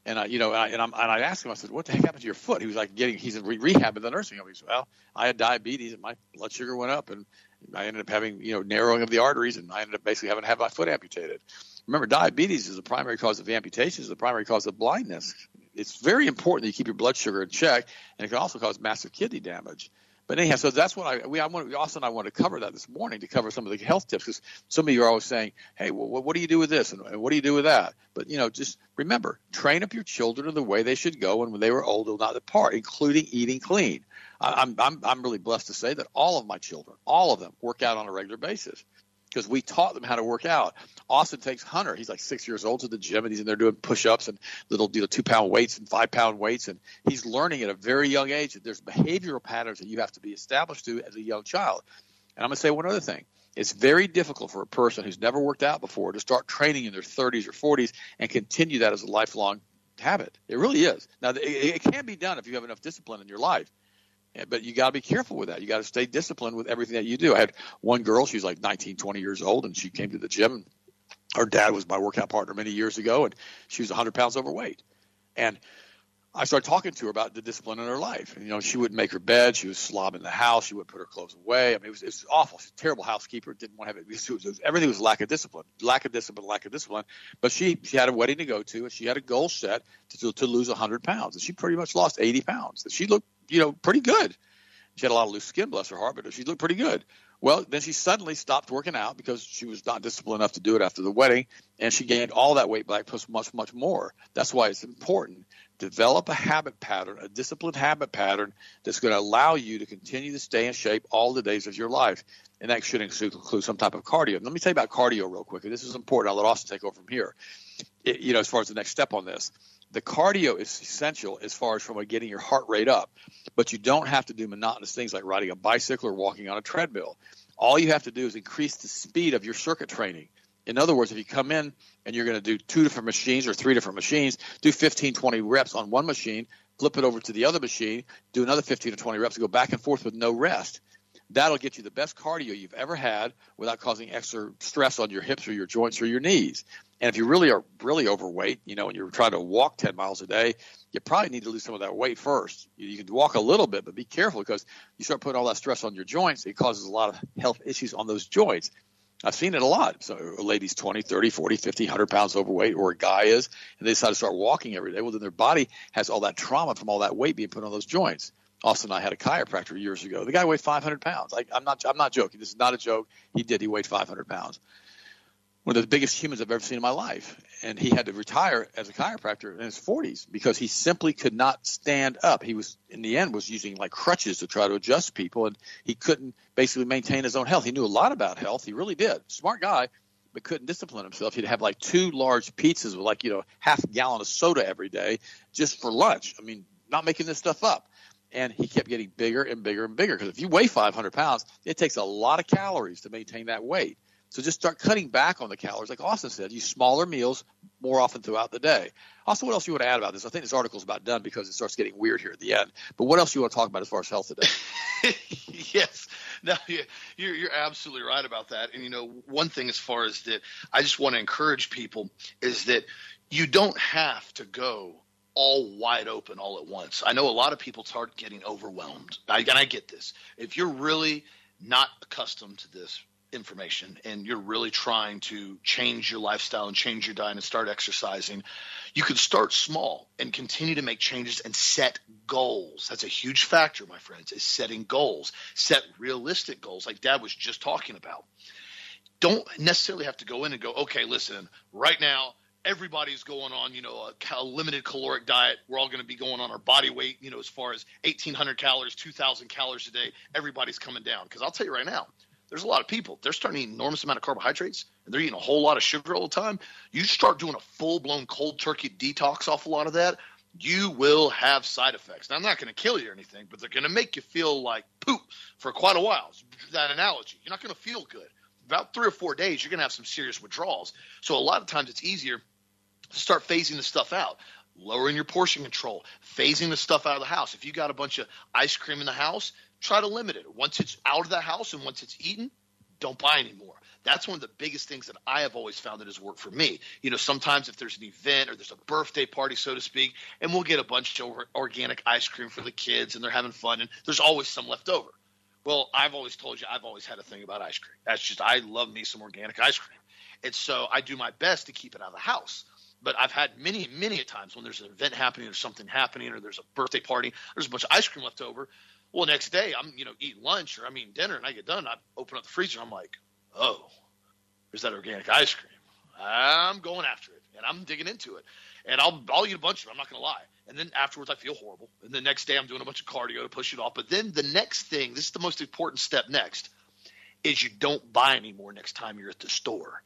And I, you know, and I, and, and I asked him, I said, "What the heck happened to your foot?" He was like, "Getting, he's in re- rehab in the nursing home." He said, "Well, I had diabetes and my blood sugar went up, and I ended up having, you know, narrowing of the arteries, and I ended up basically having to have my foot amputated." Remember, diabetes is the primary cause of amputations, the primary cause of blindness. It's very important that you keep your blood sugar in check, and it can also cause massive kidney damage. But anyhow, so that's what I we I want Austin and I want to cover that this morning to cover some of the health tips because some of you are always saying, hey, well, what do you do with this and, and what do you do with that? But you know, just remember, train up your children in the way they should go, and when they were old, they'll not depart, including eating clean. I, I'm I'm I'm really blessed to say that all of my children, all of them, work out on a regular basis because we taught them how to work out. Austin takes Hunter. He's like six years old to the gym, and he's in there doing push-ups and little you know, two pound weights and five pound weights, and he's learning at a very young age that there's behavioral patterns that you have to be established to as a young child. And I'm going to say one other thing. It's very difficult for a person who's never worked out before to start training in their 30s or 40s and continue that as a lifelong habit. It really is. Now, it, it can be done if you have enough discipline in your life but you got to be careful with that. You got to stay disciplined with everything that you do. I had one girl, she was like 19, 20 years old, and she came to the gym. Her dad was my workout partner many years ago, and she was 100 pounds overweight. And I started talking to her about the discipline in her life. And, you know, she wouldn't make her bed. She was slobbing the house. She wouldn't put her clothes away. I mean, it was, it was awful. She's a terrible housekeeper. Didn't want to have it. *laughs* It was, it was, everything was lack of discipline, lack of discipline, lack of discipline. But she she had a wedding to go to, and she had a goal set to to lose 100 pounds, and she pretty much lost 80 pounds. She looked you know, pretty good. She had a lot of loose skin, bless her heart, but she looked pretty good. Well, then she suddenly stopped working out because she was not disciplined enough to do it after the wedding, and she gained all that weight back plus much, much more. That's why it's important. Develop a habit pattern, a disciplined habit pattern that's going to allow you to continue to stay in shape all the days of your life. And that should include some type of cardio. Let me tell you about cardio real quickly. This is important. I'll let Austin take over from here. It, you know, as far as the next step on this the cardio is essential as far as from getting your heart rate up, but you don't have to do monotonous things like riding a bicycle or walking on a treadmill. All you have to do is increase the speed of your circuit training. In other words, if you come in and you're going to do two different machines or three different machines, do 15, 20 reps on one machine, flip it over to the other machine, do another 15 to 20 reps, go back and forth with no rest. That'll get you the best cardio you've ever had without causing extra stress on your hips or your joints or your knees. And if you really are really overweight, you know, and you're trying to walk 10 miles a day, you probably need to lose some of that weight first. You, you can walk a little bit, but be careful because you start putting all that stress on your joints. It causes a lot of health issues on those joints. I've seen it a lot. So a lady's 20, 30, 40, 50, 100 pounds overweight, or a guy is, and they decide to start walking every day. Well, then their body has all that trauma from all that weight being put on those joints. Austin and I had a chiropractor years ago. The guy weighed 500 pounds. Like, I'm not, I'm not joking. This is not a joke. He did. He weighed 500 pounds one of the biggest humans I've ever seen in my life. And he had to retire as a chiropractor in his 40s because he simply could not stand up. He was, in the end, was using like crutches to try to adjust people, and he couldn't basically maintain his own health. He knew a lot about health. He really did. Smart guy, but couldn't discipline himself. He'd have like two large pizzas with like, you know, half a gallon of soda every day just for lunch. I mean, not making this stuff up. And he kept getting bigger and bigger and bigger because if you weigh 500 pounds, it takes a lot of calories to maintain that weight So just start cutting back on the calories, like Austin said. Use smaller meals more often throughout the day. Also, what else you want to add about this? I think this article is about done because it starts getting weird here at the end. But what else you want to talk about as far as health today? *laughs* yes, no, you're you're absolutely right about that. And you know, one thing as far as that, I just want to encourage people is that you don't have to go all wide open all at once. I know a lot of people start getting overwhelmed. I, and I get this. If you're really not accustomed to this information and you're really trying to change your lifestyle and change your diet and start exercising, you could start small and continue to make changes and set goals. That's a huge factor, my friends, is setting goals. Set realistic goals like dad was just talking about. Don't necessarily have to go in and go, okay, listen, right now everybody's going on, you know, a, a limited caloric diet. We're all going to be going on our body weight, you know, as far as 1,800 calories, 2,000 calories a day. Everybody's coming down. Because I'll tell you right now, there's a lot of people. They're starting to eat enormous amount of carbohydrates, and they're eating a whole lot of sugar all the time. You start doing a full blown cold turkey detox off a lot of that. You will have side effects. Now, I'm not going to kill you or anything, but they're going to make you feel like poop for quite a while. That analogy. You're not going to feel good. About three or four days, you're going to have some serious withdrawals. So, a lot of times, it's easier to start phasing the stuff out lowering your portion control, phasing the stuff out of the house. If you got a bunch of ice cream in the house, try to limit it. Once it's out of the house and once it's eaten, don't buy anymore. That's one of the biggest things that I have always found that has worked for me. You know, sometimes if there's an event or there's a birthday party, so to speak, and we'll get a bunch of organic ice cream for the kids and they're having fun, and there's always some left over. Well, I've always told you I've always had a thing about ice cream. That's just I love me some organic ice cream, and so I do my best to keep it out of the house but I've had many, many times when there's an event happening or something happening or there's a birthday party, there's a bunch of ice cream left over. Well, next day I'm, you know, eating lunch or I'm eating dinner and I get done. I open up the freezer I'm like, oh, there's that organic ice cream. I'm going after it and I'm digging into it. And I'll, I'll eat a bunch of it. I'm not to lie. And then afterwards I feel horrible. And the next day I'm doing a bunch of cardio to push it off. But then the next thing, this is the most important step next, is you don't buy anymore next time you're at the store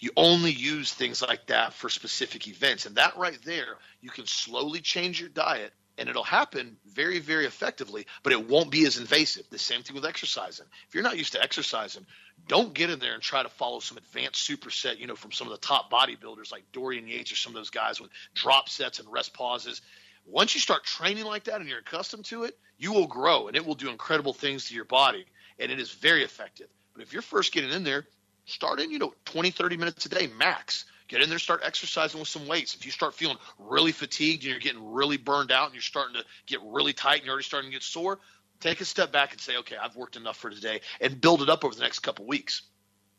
you only use things like that for specific events. And that right there, you can slowly change your diet and it'll happen very, very effectively, but it won't be as invasive. The same thing with exercising. If you're not used to exercising, don't get in there and try to follow some advanced superset, you know, from some of the top bodybuilders like Dorian Yates or some of those guys with drop sets and rest pauses. Once you start training like that and you're accustomed to it, you will grow and it will do incredible things to your body and it is very effective. But if you're first getting in there, start in, you know, 20, 30 minutes a day max. Get in there, start exercising with some weights. If you start feeling really fatigued and you're getting really burned out and you're starting to get really tight and you're already starting to get sore, take a step back and say, okay, I've worked enough for today and build it up over the next couple weeks.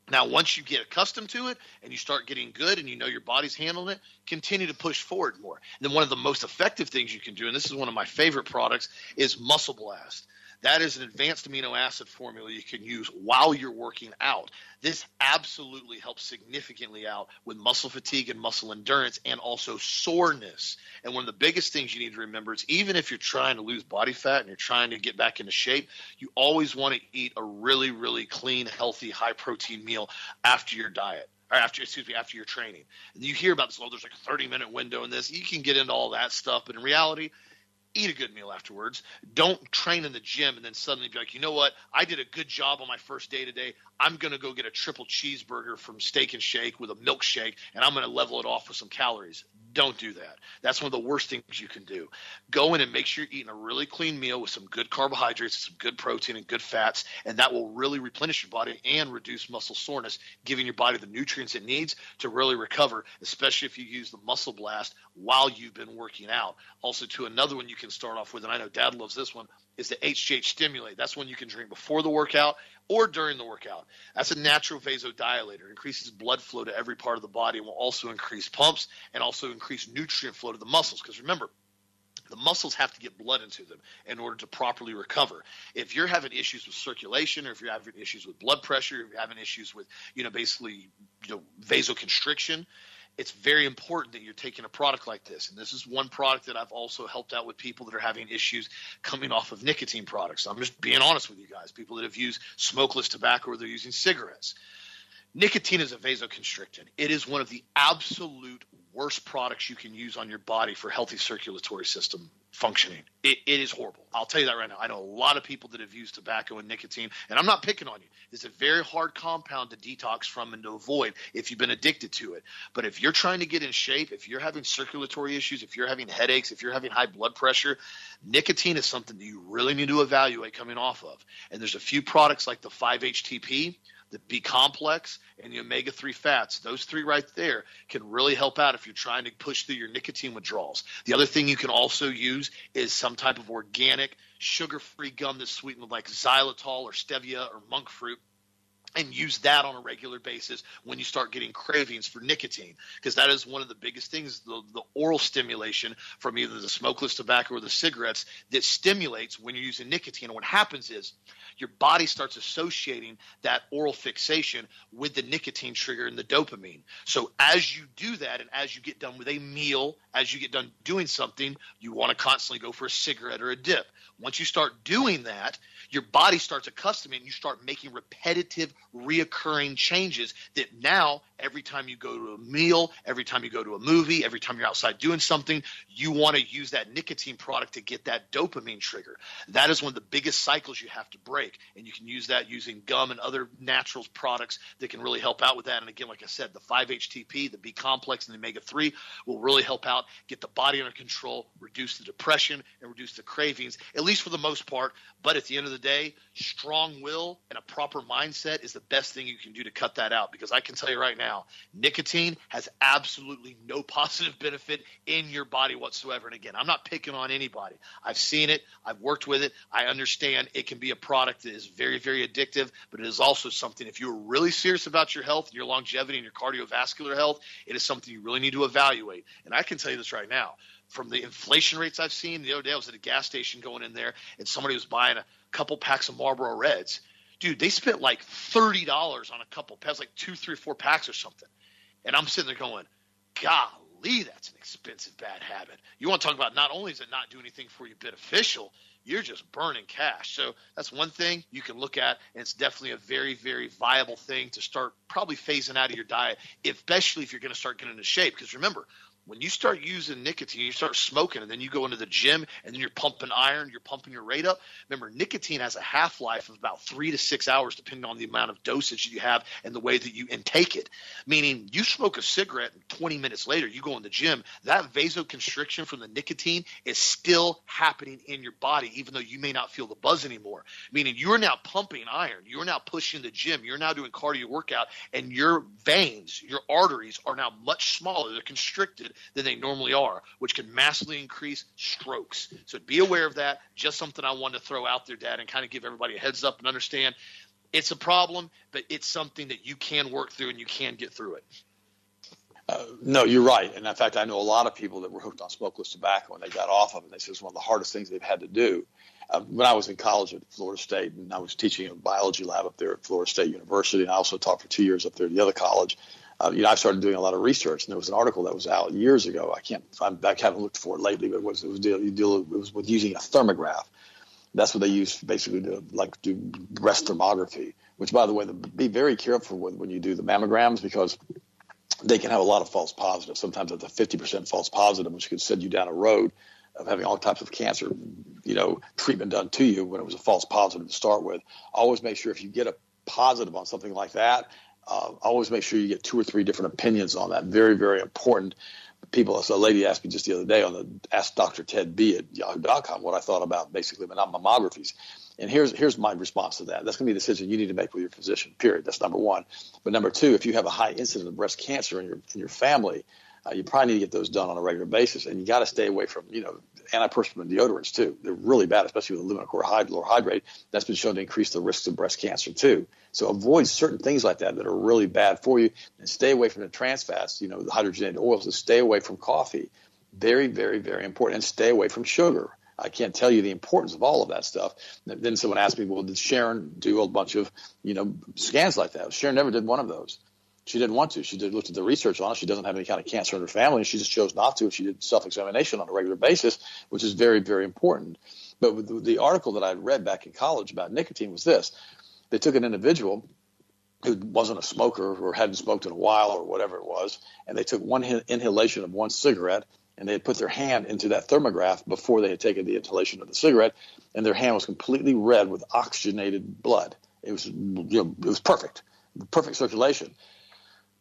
Now, once you get accustomed to it and you start getting good and you know your body's handling it, continue to push forward more. And then one of the most effective things you can do, and this is one of my favorite products, is Muscle Blast. That is an advanced amino acid formula you can use while you're working out. This absolutely helps significantly out with muscle fatigue and muscle endurance and also soreness. And one of the biggest things you need to remember is even if you're trying to lose body fat and you're trying to get back into shape, you always want to eat a really, really clean, healthy, high protein meal after your diet or after excuse me after your training. And you hear about this, oh, there's like a 30 minute window in this. You can get into all that stuff, but in reality, eat a good meal afterwards. Don't train in the gym and then suddenly be like, you know what? I did a good job on my first day today. I'm going to go get a triple cheeseburger from Steak and Shake with a milkshake, and I'm going to level it off with some calories. Don't do that. That's one of the worst things you can do. Go in and make sure you're eating a really clean meal with some good carbohydrates, some good protein, and good fats, and that will really replenish your body and reduce muscle soreness, giving your body the nutrients it needs to really recover, especially if you use the muscle blast while you've been working out. Also, to another one you can start off with, and I know Dad loves this one, is the HGH Stimulate. That's one you can drink before the workout or during the workout. That's a natural vasodilator. It increases blood flow to every part of the body and will also increase pumps and also increase nutrient flow to the muscles. Because remember, the muscles have to get blood into them in order to properly recover. If you're having issues with circulation, or if you're having issues with blood pressure, if you're having issues with, you know, basically, you know, vasoconstriction, it's very important that you're taking a product like this. And this is one product that I've also helped out with people that are having issues coming off of nicotine products. I'm just being honest with you guys, people that have used smokeless tobacco or they're using cigarettes. Nicotine is a vasoconstrictant. It is one of the absolute worst products you can use on your body for healthy circulatory system functioning. It, it is horrible. I'll tell you that right now. I know a lot of people that have used tobacco and nicotine, and I'm not picking on you. It's a very hard compound to detox from and to avoid if you've been addicted to it. But if you're trying to get in shape, if you're having circulatory issues, if you're having headaches, if you're having high blood pressure, nicotine is something that you really need to evaluate coming off of. And there's a few products like the 5-HTP the B complex, and the omega 3 fats. Those three right there can really help out if you're trying to push through your nicotine withdrawals. The other thing you can also use is some type of organic, sugar free gum that's sweetened with like xylitol or stevia or monk fruit and use that on a regular basis when you start getting cravings for nicotine because that is one of the biggest things the, the, oral stimulation from either the smokeless tobacco or the cigarettes that stimulates when you're using nicotine. And what happens is your body starts associating that oral fixation with the nicotine trigger and the dopamine. So as you do that and as you get done with a meal as you get done doing something you want to constantly go for a cigarette or a dip. Once you start doing that your body starts accustoming and you start making repetitive, reoccurring changes that now every time you go to a meal, every time you go to a movie, every time you're outside doing something, you want to use that nicotine product to get that dopamine trigger. That is one of the biggest cycles you have to break. And you can use that using gum and other natural products that can really help out with that. And again, like I said, the 5-HTP, the B complex, and the omega 3 will really help out, get the body under control, reduce the depression, and reduce the cravings, at least for the most part. But at the end of the day, strong will and a proper mindset is the best thing you can do to cut that out. Because I can tell you right now, nicotine has absolutely no *laughs* positive benefit in your body whatsoever. And again, I'm not picking on anybody. I've seen it, I've worked with it, I understand it can be a product that is very, very addictive, but it is also something, if you're really serious about your health, your longevity, and your cardiovascular health, it is something you really need to evaluate. And I can tell you this right now from the inflation rates I've seen. The other day I was at a gas station going in there, and somebody was buying a couple packs of Marlboro Reds. Dude, they spent like thirty dollars on a couple packs, like two, three, four packs or something. And I'm sitting there going, golly, that's an expensive bad habit. You want to talk about not only is it not do anything for you beneficial, you're just burning cash. So that's one thing you can look at, and it's definitely a very, very viable thing to start probably phasing out of your diet, especially if you're going to start getting into shape. Because remember, when you start using nicotine, you start smoking, and then you go into the gym, and then you're pumping iron, you're pumping your rate up. Remember, nicotine has a half life of about three to six hours, depending on the amount of dosage you have and the way that you intake it. Meaning, you smoke a cigarette, and 20 minutes later, you go in the gym, that vasoconstriction from the nicotine is still happening in your body, even though you may not feel the buzz anymore. Meaning, you're now pumping iron, you're now pushing the gym, you're now doing cardio workout, and your veins, your arteries are now much smaller, they're constricted than they normally are, which can massively increase strokes. So be aware of that. Just something I wanted to throw out there, Dad, and kind of give everybody a heads up and understand it's a problem, but it's something that you can work through and you can get through it. Uh, no, you're right. And in fact, I know a lot of people that were hooked on smokeless tobacco and they got off of it. They said it's one of the hardest things they've had to do. Uh, when I was in college at Florida State and I was teaching in a biology lab up there at Florida State University, and I also taught for two years up there at the other college uh, you know, I started doing a lot of research, and there was an article that was out years ago. I can't, I'm, I haven't looked for it lately, but it was it was deal, deal it was with using a thermograph. That's what they use basically to like do breast thermography. Which, by the way, the, be very careful when when you do the mammograms because they can have a lot of false positives. Sometimes it's a 50% false positive, which could send you down a road of having all types of cancer, you know, treatment done to you when it was a false positive to start with. Always make sure if you get a positive on something like that, uh, always make sure you get two or three different opinions on that. Very, very important. People, so a lady asked me just the other day on the Ask Dr. Ted B at yahoo.com what I thought about basically mammographies. And here's here's my response to that. That's going to be a decision you need to make with your physician. Period. That's number one. But number two, if you have a high incidence of breast cancer in your in your family, uh, you probably need to get those done on a regular basis. And you got to stay away from you know antiperspirant deodorants too. They're really bad, especially with aluminum chlorohydrate. That's been shown to increase the risks of breast cancer too. So avoid certain things like that that are really bad for you, and stay away from the trans fats. You know, the hydrogenated oils. And stay away from coffee. Very, very, very important. And stay away from sugar. I can't tell you the importance of all of that stuff. Then someone asked me, well, did Sharon do a bunch of, you know, scans like that? Sharon never did one of those. She didn't want to. She did looked at the research on it. She doesn't have any kind of cancer in her family, and she just chose not to. She did self-examination on a regular basis, which is very, very important. But the, the article that I read back in college about nicotine was this: they took an individual who wasn't a smoker or hadn't smoked in a while or whatever it was, and they took one inhalation of one cigarette and they had put their hand into that thermograph before they had taken the inhalation of the cigarette, and their hand was completely red with oxygenated blood. It was, you know, it was perfect, perfect circulation.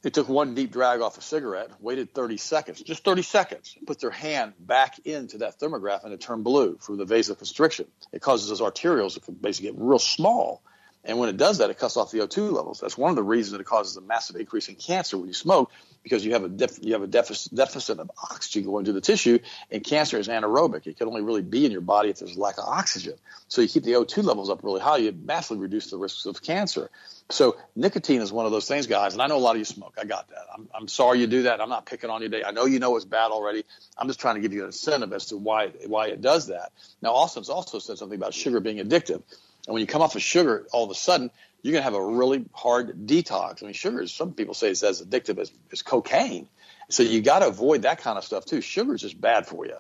They took one deep drag off a cigarette, waited 30 seconds, just 30 seconds, put their hand back into that thermograph, and it turned blue from the vasoconstriction. It causes those arterioles to basically get real small and when it does that, it cuts off the O2 levels. That's one of the reasons that it causes a massive increase in cancer when you smoke, because you have a def- you have a deficit, deficit of oxygen going to the tissue, and cancer is anaerobic. It can only really be in your body if there's a lack of oxygen. So you keep the O2 levels up really high, you massively reduce the risks of cancer. So nicotine is one of those things, guys, and I know a lot of you smoke. I got that. I'm, I'm sorry you do that. I'm not picking on you today. I know you know it's bad already. I'm just trying to give you an incentive as to why why it does that. Now, Austin's also said something about sugar being addictive. And when you come off of sugar, all of a sudden, you're going to have a really hard detox. I mean, sugar is, some people say it's as addictive as, as cocaine. So you got to avoid that kind of stuff too. Sugar is just bad for you.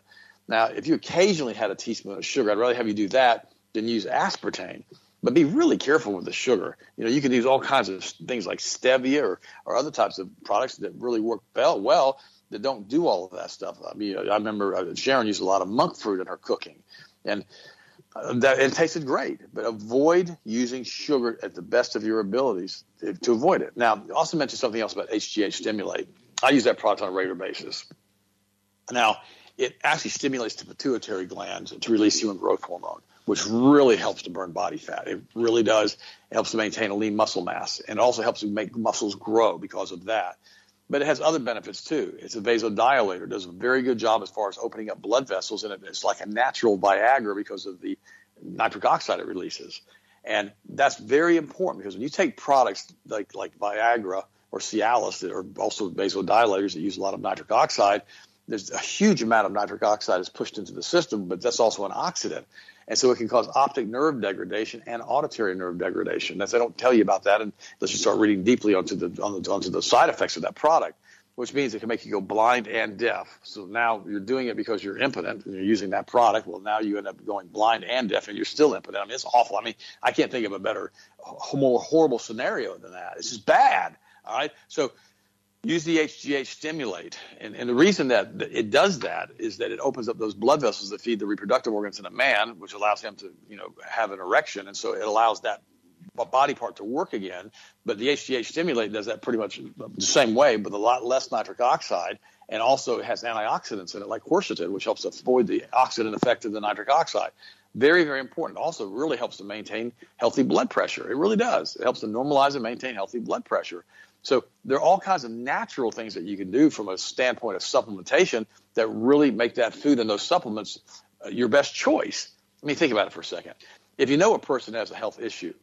Now, if you occasionally had a teaspoon of sugar, I'd rather have you do that than use aspartame. But be really careful with the sugar. You know, you can use all kinds of things like stevia or, or other types of products that really work well, well that don't do all of that stuff. I mean, I remember uh, Sharon used a lot of monk fruit in her cooking. And Um, that it tasted great, but avoid using sugar at the best of your abilities to, to avoid it. Now, also mentioned something else about HGH stimulate. I use that product on a regular basis. Now, it actually stimulates the pituitary glands to release human growth hormone, which really helps to burn body fat. It really does. It helps to maintain a lean muscle mass, and also helps to make muscles grow because of that but it has other benefits too. It's a vasodilator, does a very good job as far as opening up blood vessels, and it's like a natural Viagra because of the nitric oxide it releases. And that's very important because when you take products like like Viagra or Cialis that are also vasodilators that use a lot of nitric oxide, there's a huge amount of nitric oxide is pushed into the system, but that's also an oxidant. And so it can cause optic nerve degradation and auditory nerve degradation. That's, I don't tell you about that unless you start reading deeply onto the, on the, onto the side effects of that product, which means it can make you go blind and deaf. So now you're doing it because you're impotent and you're using that product. Well, now you end up going blind and deaf and you're still impotent. I mean, it's awful. I mean, I can't think of a better, more horrible scenario than that. This is bad. All right. So use the HGH stimulate. And, and the reason that it does that is that it opens up those blood vessels that feed the reproductive organs in a man, which allows him to, you know, have an erection. And so it allows that body part to work again. But the HGH stimulate does that pretty much the same way, but a lot less nitric oxide. And also it has antioxidants in it, like quercetin, which helps avoid the oxidant effect of the nitric oxide. Very, very important. Also, really helps to maintain healthy blood pressure. It really does. It helps to normalize and maintain healthy blood pressure. So there are all kinds of natural things that you can do from a standpoint of supplementation that really make that food and those supplements uh, your best choice. I mean, think about it for a second. If you know a person has a health issue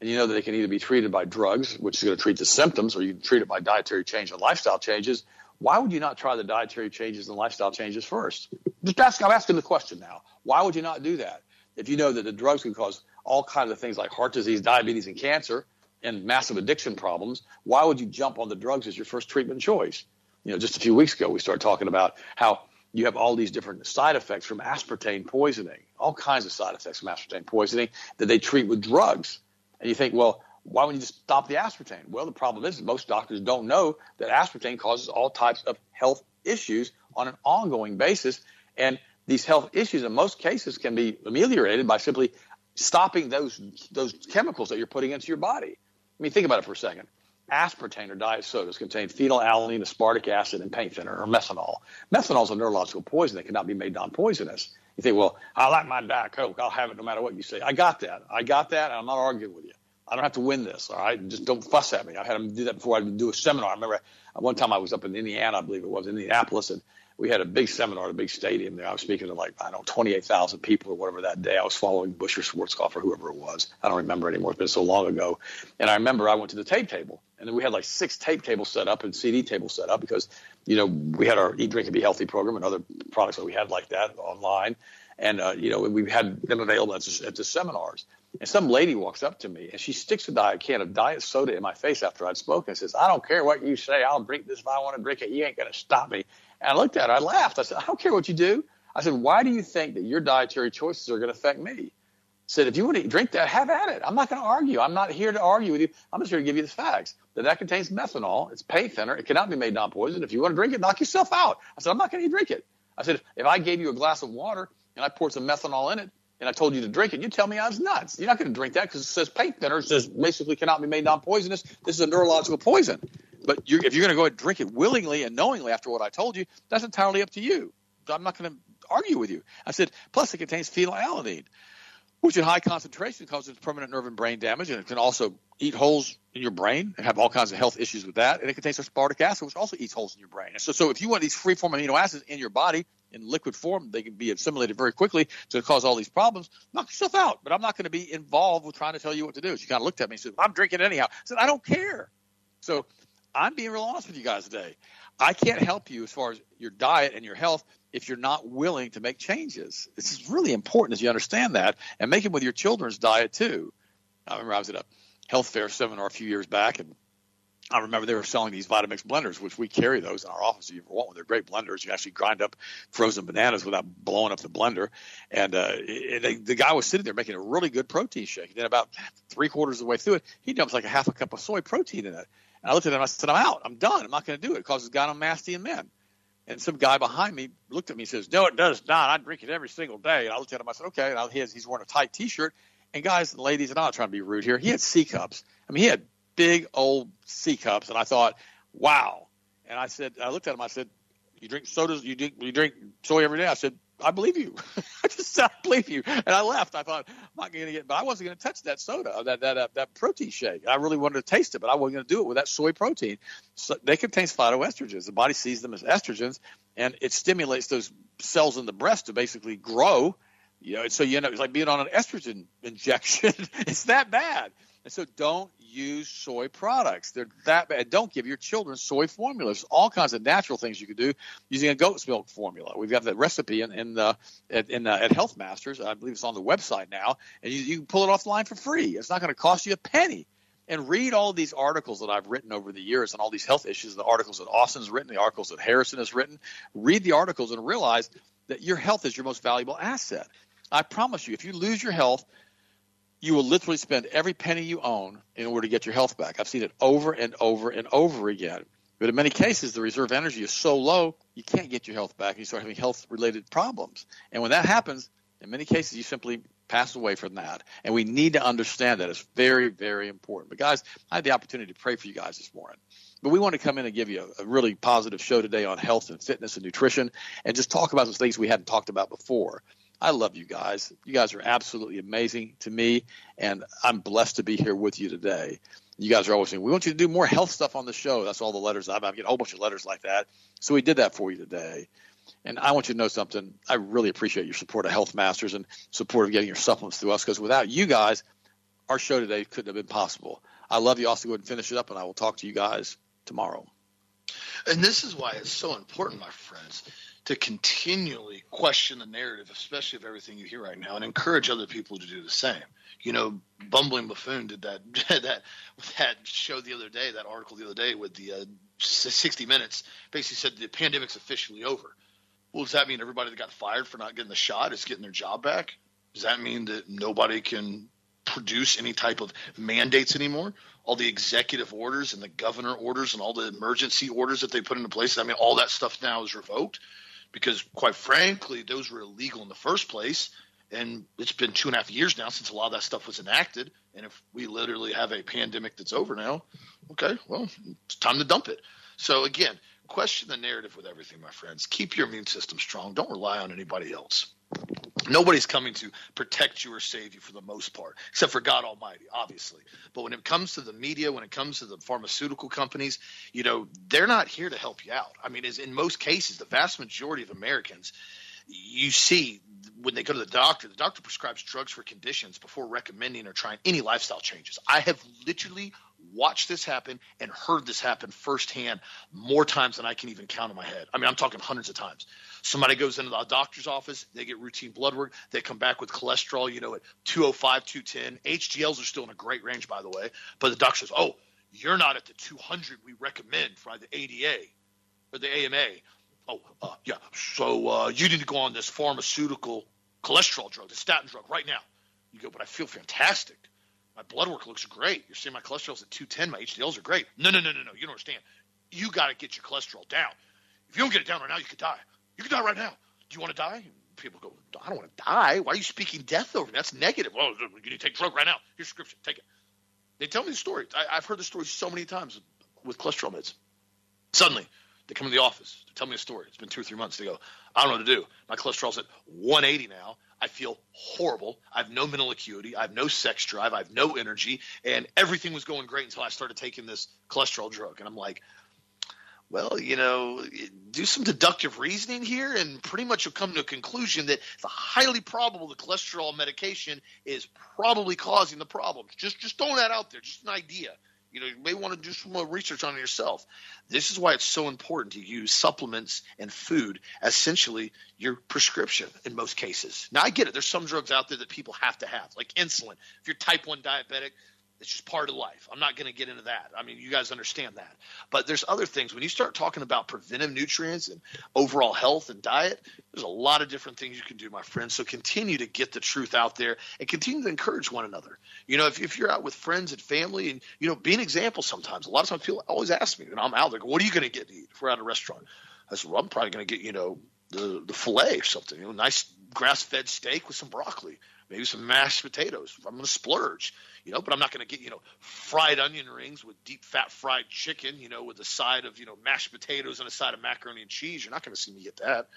and you know that they can either be treated by drugs, which is going to treat the symptoms, or you can treat it by dietary change and lifestyle changes, why would you not try the dietary changes and lifestyle changes first? Just ask, I'm asking the question now. Why would you not do that? If you know that the drugs can cause all kinds of things like heart disease, diabetes, and cancer, and massive addiction problems, why would you jump on the drugs as your first treatment choice? You know, just a few weeks ago, we started talking about how you have all these different side effects from aspartame poisoning, all kinds of side effects from aspartame poisoning that they treat with drugs. And you think, well, why wouldn't you just stop the aspartame? Well, the problem is most doctors don't know that aspartame causes all types of health issues on an ongoing basis. And these health issues, in most cases, can be ameliorated by simply stopping those those chemicals that you're putting into your body. I mean, think about it for a second. Aspartame or diet sodas contain phenylalanine, aspartic acid, and paint thinner or methanol. Methanol is a neurological poison that cannot be made non-poisonous. You think, well, I like my Diet Coke. I'll have it no matter what you say. I got that. I got that, I'm not arguing with you. I don't have to win this, all right? Just don't fuss at me. I had them do that before I do a seminar. I remember one time I was up in Indiana, I believe it was, Indianapolis, and we had a big seminar at a big stadium there. I was speaking to like, I don't know, 28,000 people or whatever that day. I was following Bush or Schwarzkopf or whoever it was. I don't remember anymore. It's been so long ago. And I remember I went to the tape table and then we had like six tape tables set up and CD tables set up because, you know, we had our Eat, Drink, and Be Healthy program and other products that we had like that online. And, uh, you know, we had them available at the, at the seminars. And some lady walks up to me and she sticks a diet can of diet soda in my face after I'd spoken and says, I don't care what you say. I'll drink this if I want to drink it. You ain't going to stop me. And I looked at her, I laughed. I said, I don't care what you do. I said, why do you think that your dietary choices are going to affect me? I said, if you want to drink that, have at it. I'm not going to argue. I'm not here to argue with you. I'm just here to give you the facts. That that contains methanol. It's paint thinner. It cannot be made non-poison. If you want to drink it, knock yourself out. I said, I'm not going to drink it. I said, if I gave you a glass of water and I poured some methanol in it and I told you to drink it, you tell me I was nuts. You're not going to drink that because it says paint thinner. It says basically cannot be made non-poisonous. This is a neurological poison. But you're, if you're going to go and drink it willingly and knowingly after what I told you, that's entirely up to you. I'm not going to argue with you. I said, plus it contains phenylalanine, which in high concentration causes permanent nerve and brain damage, and it can also eat holes in your brain and have all kinds of health issues with that. And it contains aspartic acid, which also eats holes in your brain. And so, so if you want these free form amino acids in your body in liquid form, they can be assimilated very quickly to cause all these problems. Knock yourself out. But I'm not going to be involved with trying to tell you what to do. She kind of looked at me and said, I'm drinking it anyhow. I said, I don't care. So I'm being real honest with you guys today. I can't help you as far as your diet and your health if you're not willing to make changes. Is really important as you understand that and make it with your children's diet too. I remember I was at a health fair seminar a few years back and I remember they were selling these Vitamix blenders, which we carry those in our office. If you ever want one, they're great blenders. You actually grind up frozen bananas without blowing up the blender. And, uh, and they, the guy was sitting there making a really good protein shake. And then about three quarters of the way through it, he dumps like a half a cup of soy protein in it. And I looked at him. I said, "I'm out. I'm done. I'm not going to do it. Because It causes gynecomastia in men." And some guy behind me looked at me and says, "No, it does not. I drink it every single day." And I looked at him. I said, "Okay." And I, he's wearing a tight T-shirt. And guys and ladies, and I'm not trying to be rude here. He had C cups. I mean, he had big old C cups, and I thought, "Wow." And I said, I looked at him. I said, "You drink sodas? You drink you drink soy every day?" I said, I believe you. *laughs* I just I believe you. And I left. I thought, I'm not going to get, but I wasn't going to touch that soda, that, that, uh, that protein shake. I really wanted to taste it, but I wasn't going to do it with that soy protein. So they contain phytoestrogens. The body sees them as estrogens and it stimulates those cells in the breast to basically grow. You know, so you up, it's like being on an estrogen *laughs* injection. it's that bad. And so don't use soy products. They're that bad. Don't give your children soy formulas. All kinds of natural things you can do using a goat's milk formula. We've got that recipe in, in the at, in, uh, at Health Masters. I believe it's on the website now, and you, you can pull it offline for free. It's not going to cost you a penny. And read all these articles that I've written over the years on all these health issues, the articles that Austin's written, the articles that Harrison has written. Read the articles and realize that your health is your most valuable asset. I promise you, if you lose your health, you will literally spend every penny you own in order to get your health back. I've seen it over and over and over again. But in many cases, the reserve energy is so low, you can't get your health back and you start having health related problems. And when that happens, in many cases, you simply pass away from that. And we need to understand that. It's very, very important. But guys, I had the opportunity to pray for you guys this morning. But we want to come in and give you a, a really positive show today on health and fitness and nutrition and just talk about some things we hadn't talked about before. I love you guys. You guys are absolutely amazing to me, and I'm blessed to be here with you today. You guys are always saying, we want you to do more health stuff on the show. That's all the letters I've, I'm getting a whole bunch of letters like that. So we did that for you today. And I want you to know something. I really appreciate your support of Health Masters and support of getting your supplements through us because without you guys, our show today couldn't have been possible. I love you. Also, go ahead and finish it up, and I will talk to you guys tomorrow. And this is why it's so important, my friends to continually question the narrative, especially of everything you hear right now, and encourage other people to do the same. You know, Bumbling Buffoon did that *laughs* that that show the other day, that article the other day with the uh, 60 Minutes, basically said the pandemic's officially over. Well, does that mean everybody that got fired for not getting the shot is getting their job back? Does that mean that nobody can produce any type of mandates anymore? All the executive orders and the governor orders and all the emergency orders that they put into place, I mean, all that stuff now is revoked because quite frankly, those were illegal in the first place. And it's been two and a half years now since a lot of that stuff was enacted. And if we literally have a pandemic that's over now, okay, well, it's time to dump it. So again, question the narrative with everything, my friends. Keep your immune system strong. Don't rely on anybody else. Nobody's coming to protect you or save you for the most part, except for God Almighty, obviously. But when it comes to the media, when it comes to the pharmaceutical companies, you know, they're not here to help you out. I mean, as in most cases, the vast majority of Americans, you see when they go to the doctor, the doctor prescribes drugs for conditions before recommending or trying any lifestyle changes. I have literally watched this happen and heard this happen firsthand more times than I can even count in my head. I mean, I'm talking hundreds of times. Somebody goes into the doctor's office, they get routine blood work, they come back with cholesterol, you know, at 205, 210. HDLs are still in a great range, by the way, but the doctor says, oh, you're not at the 200 we recommend for the ADA or the AMA. Oh, uh, yeah. So uh, you need to go on this pharmaceutical cholesterol drug, the statin drug, right now. You go, but I feel fantastic. My blood work looks great. You're saying my cholesterol's at 210. My HDLs are great. No, no, no, no, no. You don't understand. You got to get your cholesterol down. If you don't get it down right now, you could die. You could die right now. Do you want to die? People go, I don't want to die. Why are you speaking death over me? That's negative. Well, you need to take drug right now. Here's scripture. Take it. They tell me the story. I, have heard the story so many times with cholesterol meds. Suddenly, they come to the office to tell me a story. It's been two or three months. They go, I don't know what to do. My cholesterol's at 180 now. I feel horrible. I have no mental acuity. I have no sex drive. I have no energy. And everything was going great until I started taking this cholesterol drug. And I'm like, well, you know, do some deductive reasoning here, and pretty much you'll come to a conclusion that it's highly probable the cholesterol medication is probably causing the problem. Just, just throwing that out there, just an idea. You know, you may want to do some more research on yourself. This is why it's so important to use supplements and food essentially your prescription in most cases. Now I get it. There's some drugs out there that people have to have, like insulin. If you're type 1 diabetic, it's just part of life. I'm not going to get into that. I mean, you guys understand that. But there's other things. When you start talking about preventive nutrients and overall health and diet, there's a lot of different things you can do, my friends. So continue to get the truth out there and continue to encourage one another. You know, if, if you're out with friends and family and, you know, be an example sometimes. A lot of times people always ask me, and I'm out there, what are you going to get to eat if we're at a restaurant? I said, well, I'm probably going to get, you know, the, the filet or something, you know, nice grass fed steak with some broccoli, maybe some mashed potatoes. I'm going to splurge you know, but I'm not going to get, you know, fried onion rings with deep fat fried chicken, you know, with a side of, you know, mashed potatoes and a side of macaroni and cheese. You're not going to see me get that.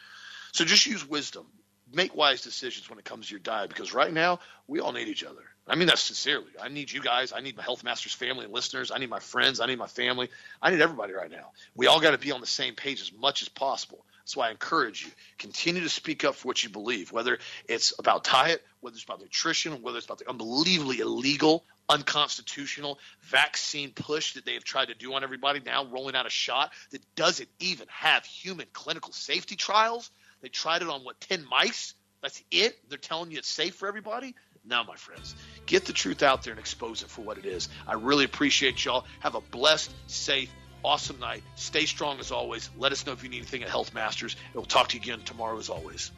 So just use wisdom. Make wise decisions when it comes to your diet because right now we all need each other. I mean that sincerely. I need you guys. I need my Health Masters family and listeners. I need my friends. I need my family. I need everybody right now. We all got to be on the same page as much as possible. That's why I encourage you continue to speak up for what you believe, whether it's about diet, whether it's about nutrition, whether it's about the unbelievably illegal, unconstitutional vaccine push that they have tried to do on everybody now, rolling out a shot that doesn't even have human clinical safety trials. They tried it on what ten mice. That's it. They're telling you it's safe for everybody. Now, my friends, get the truth out there and expose it for what it is. I really appreciate y'all. Have a blessed, safe, awesome night. Stay strong as always. Let us know if you need anything at Health Masters. And we'll talk to you again tomorrow as always.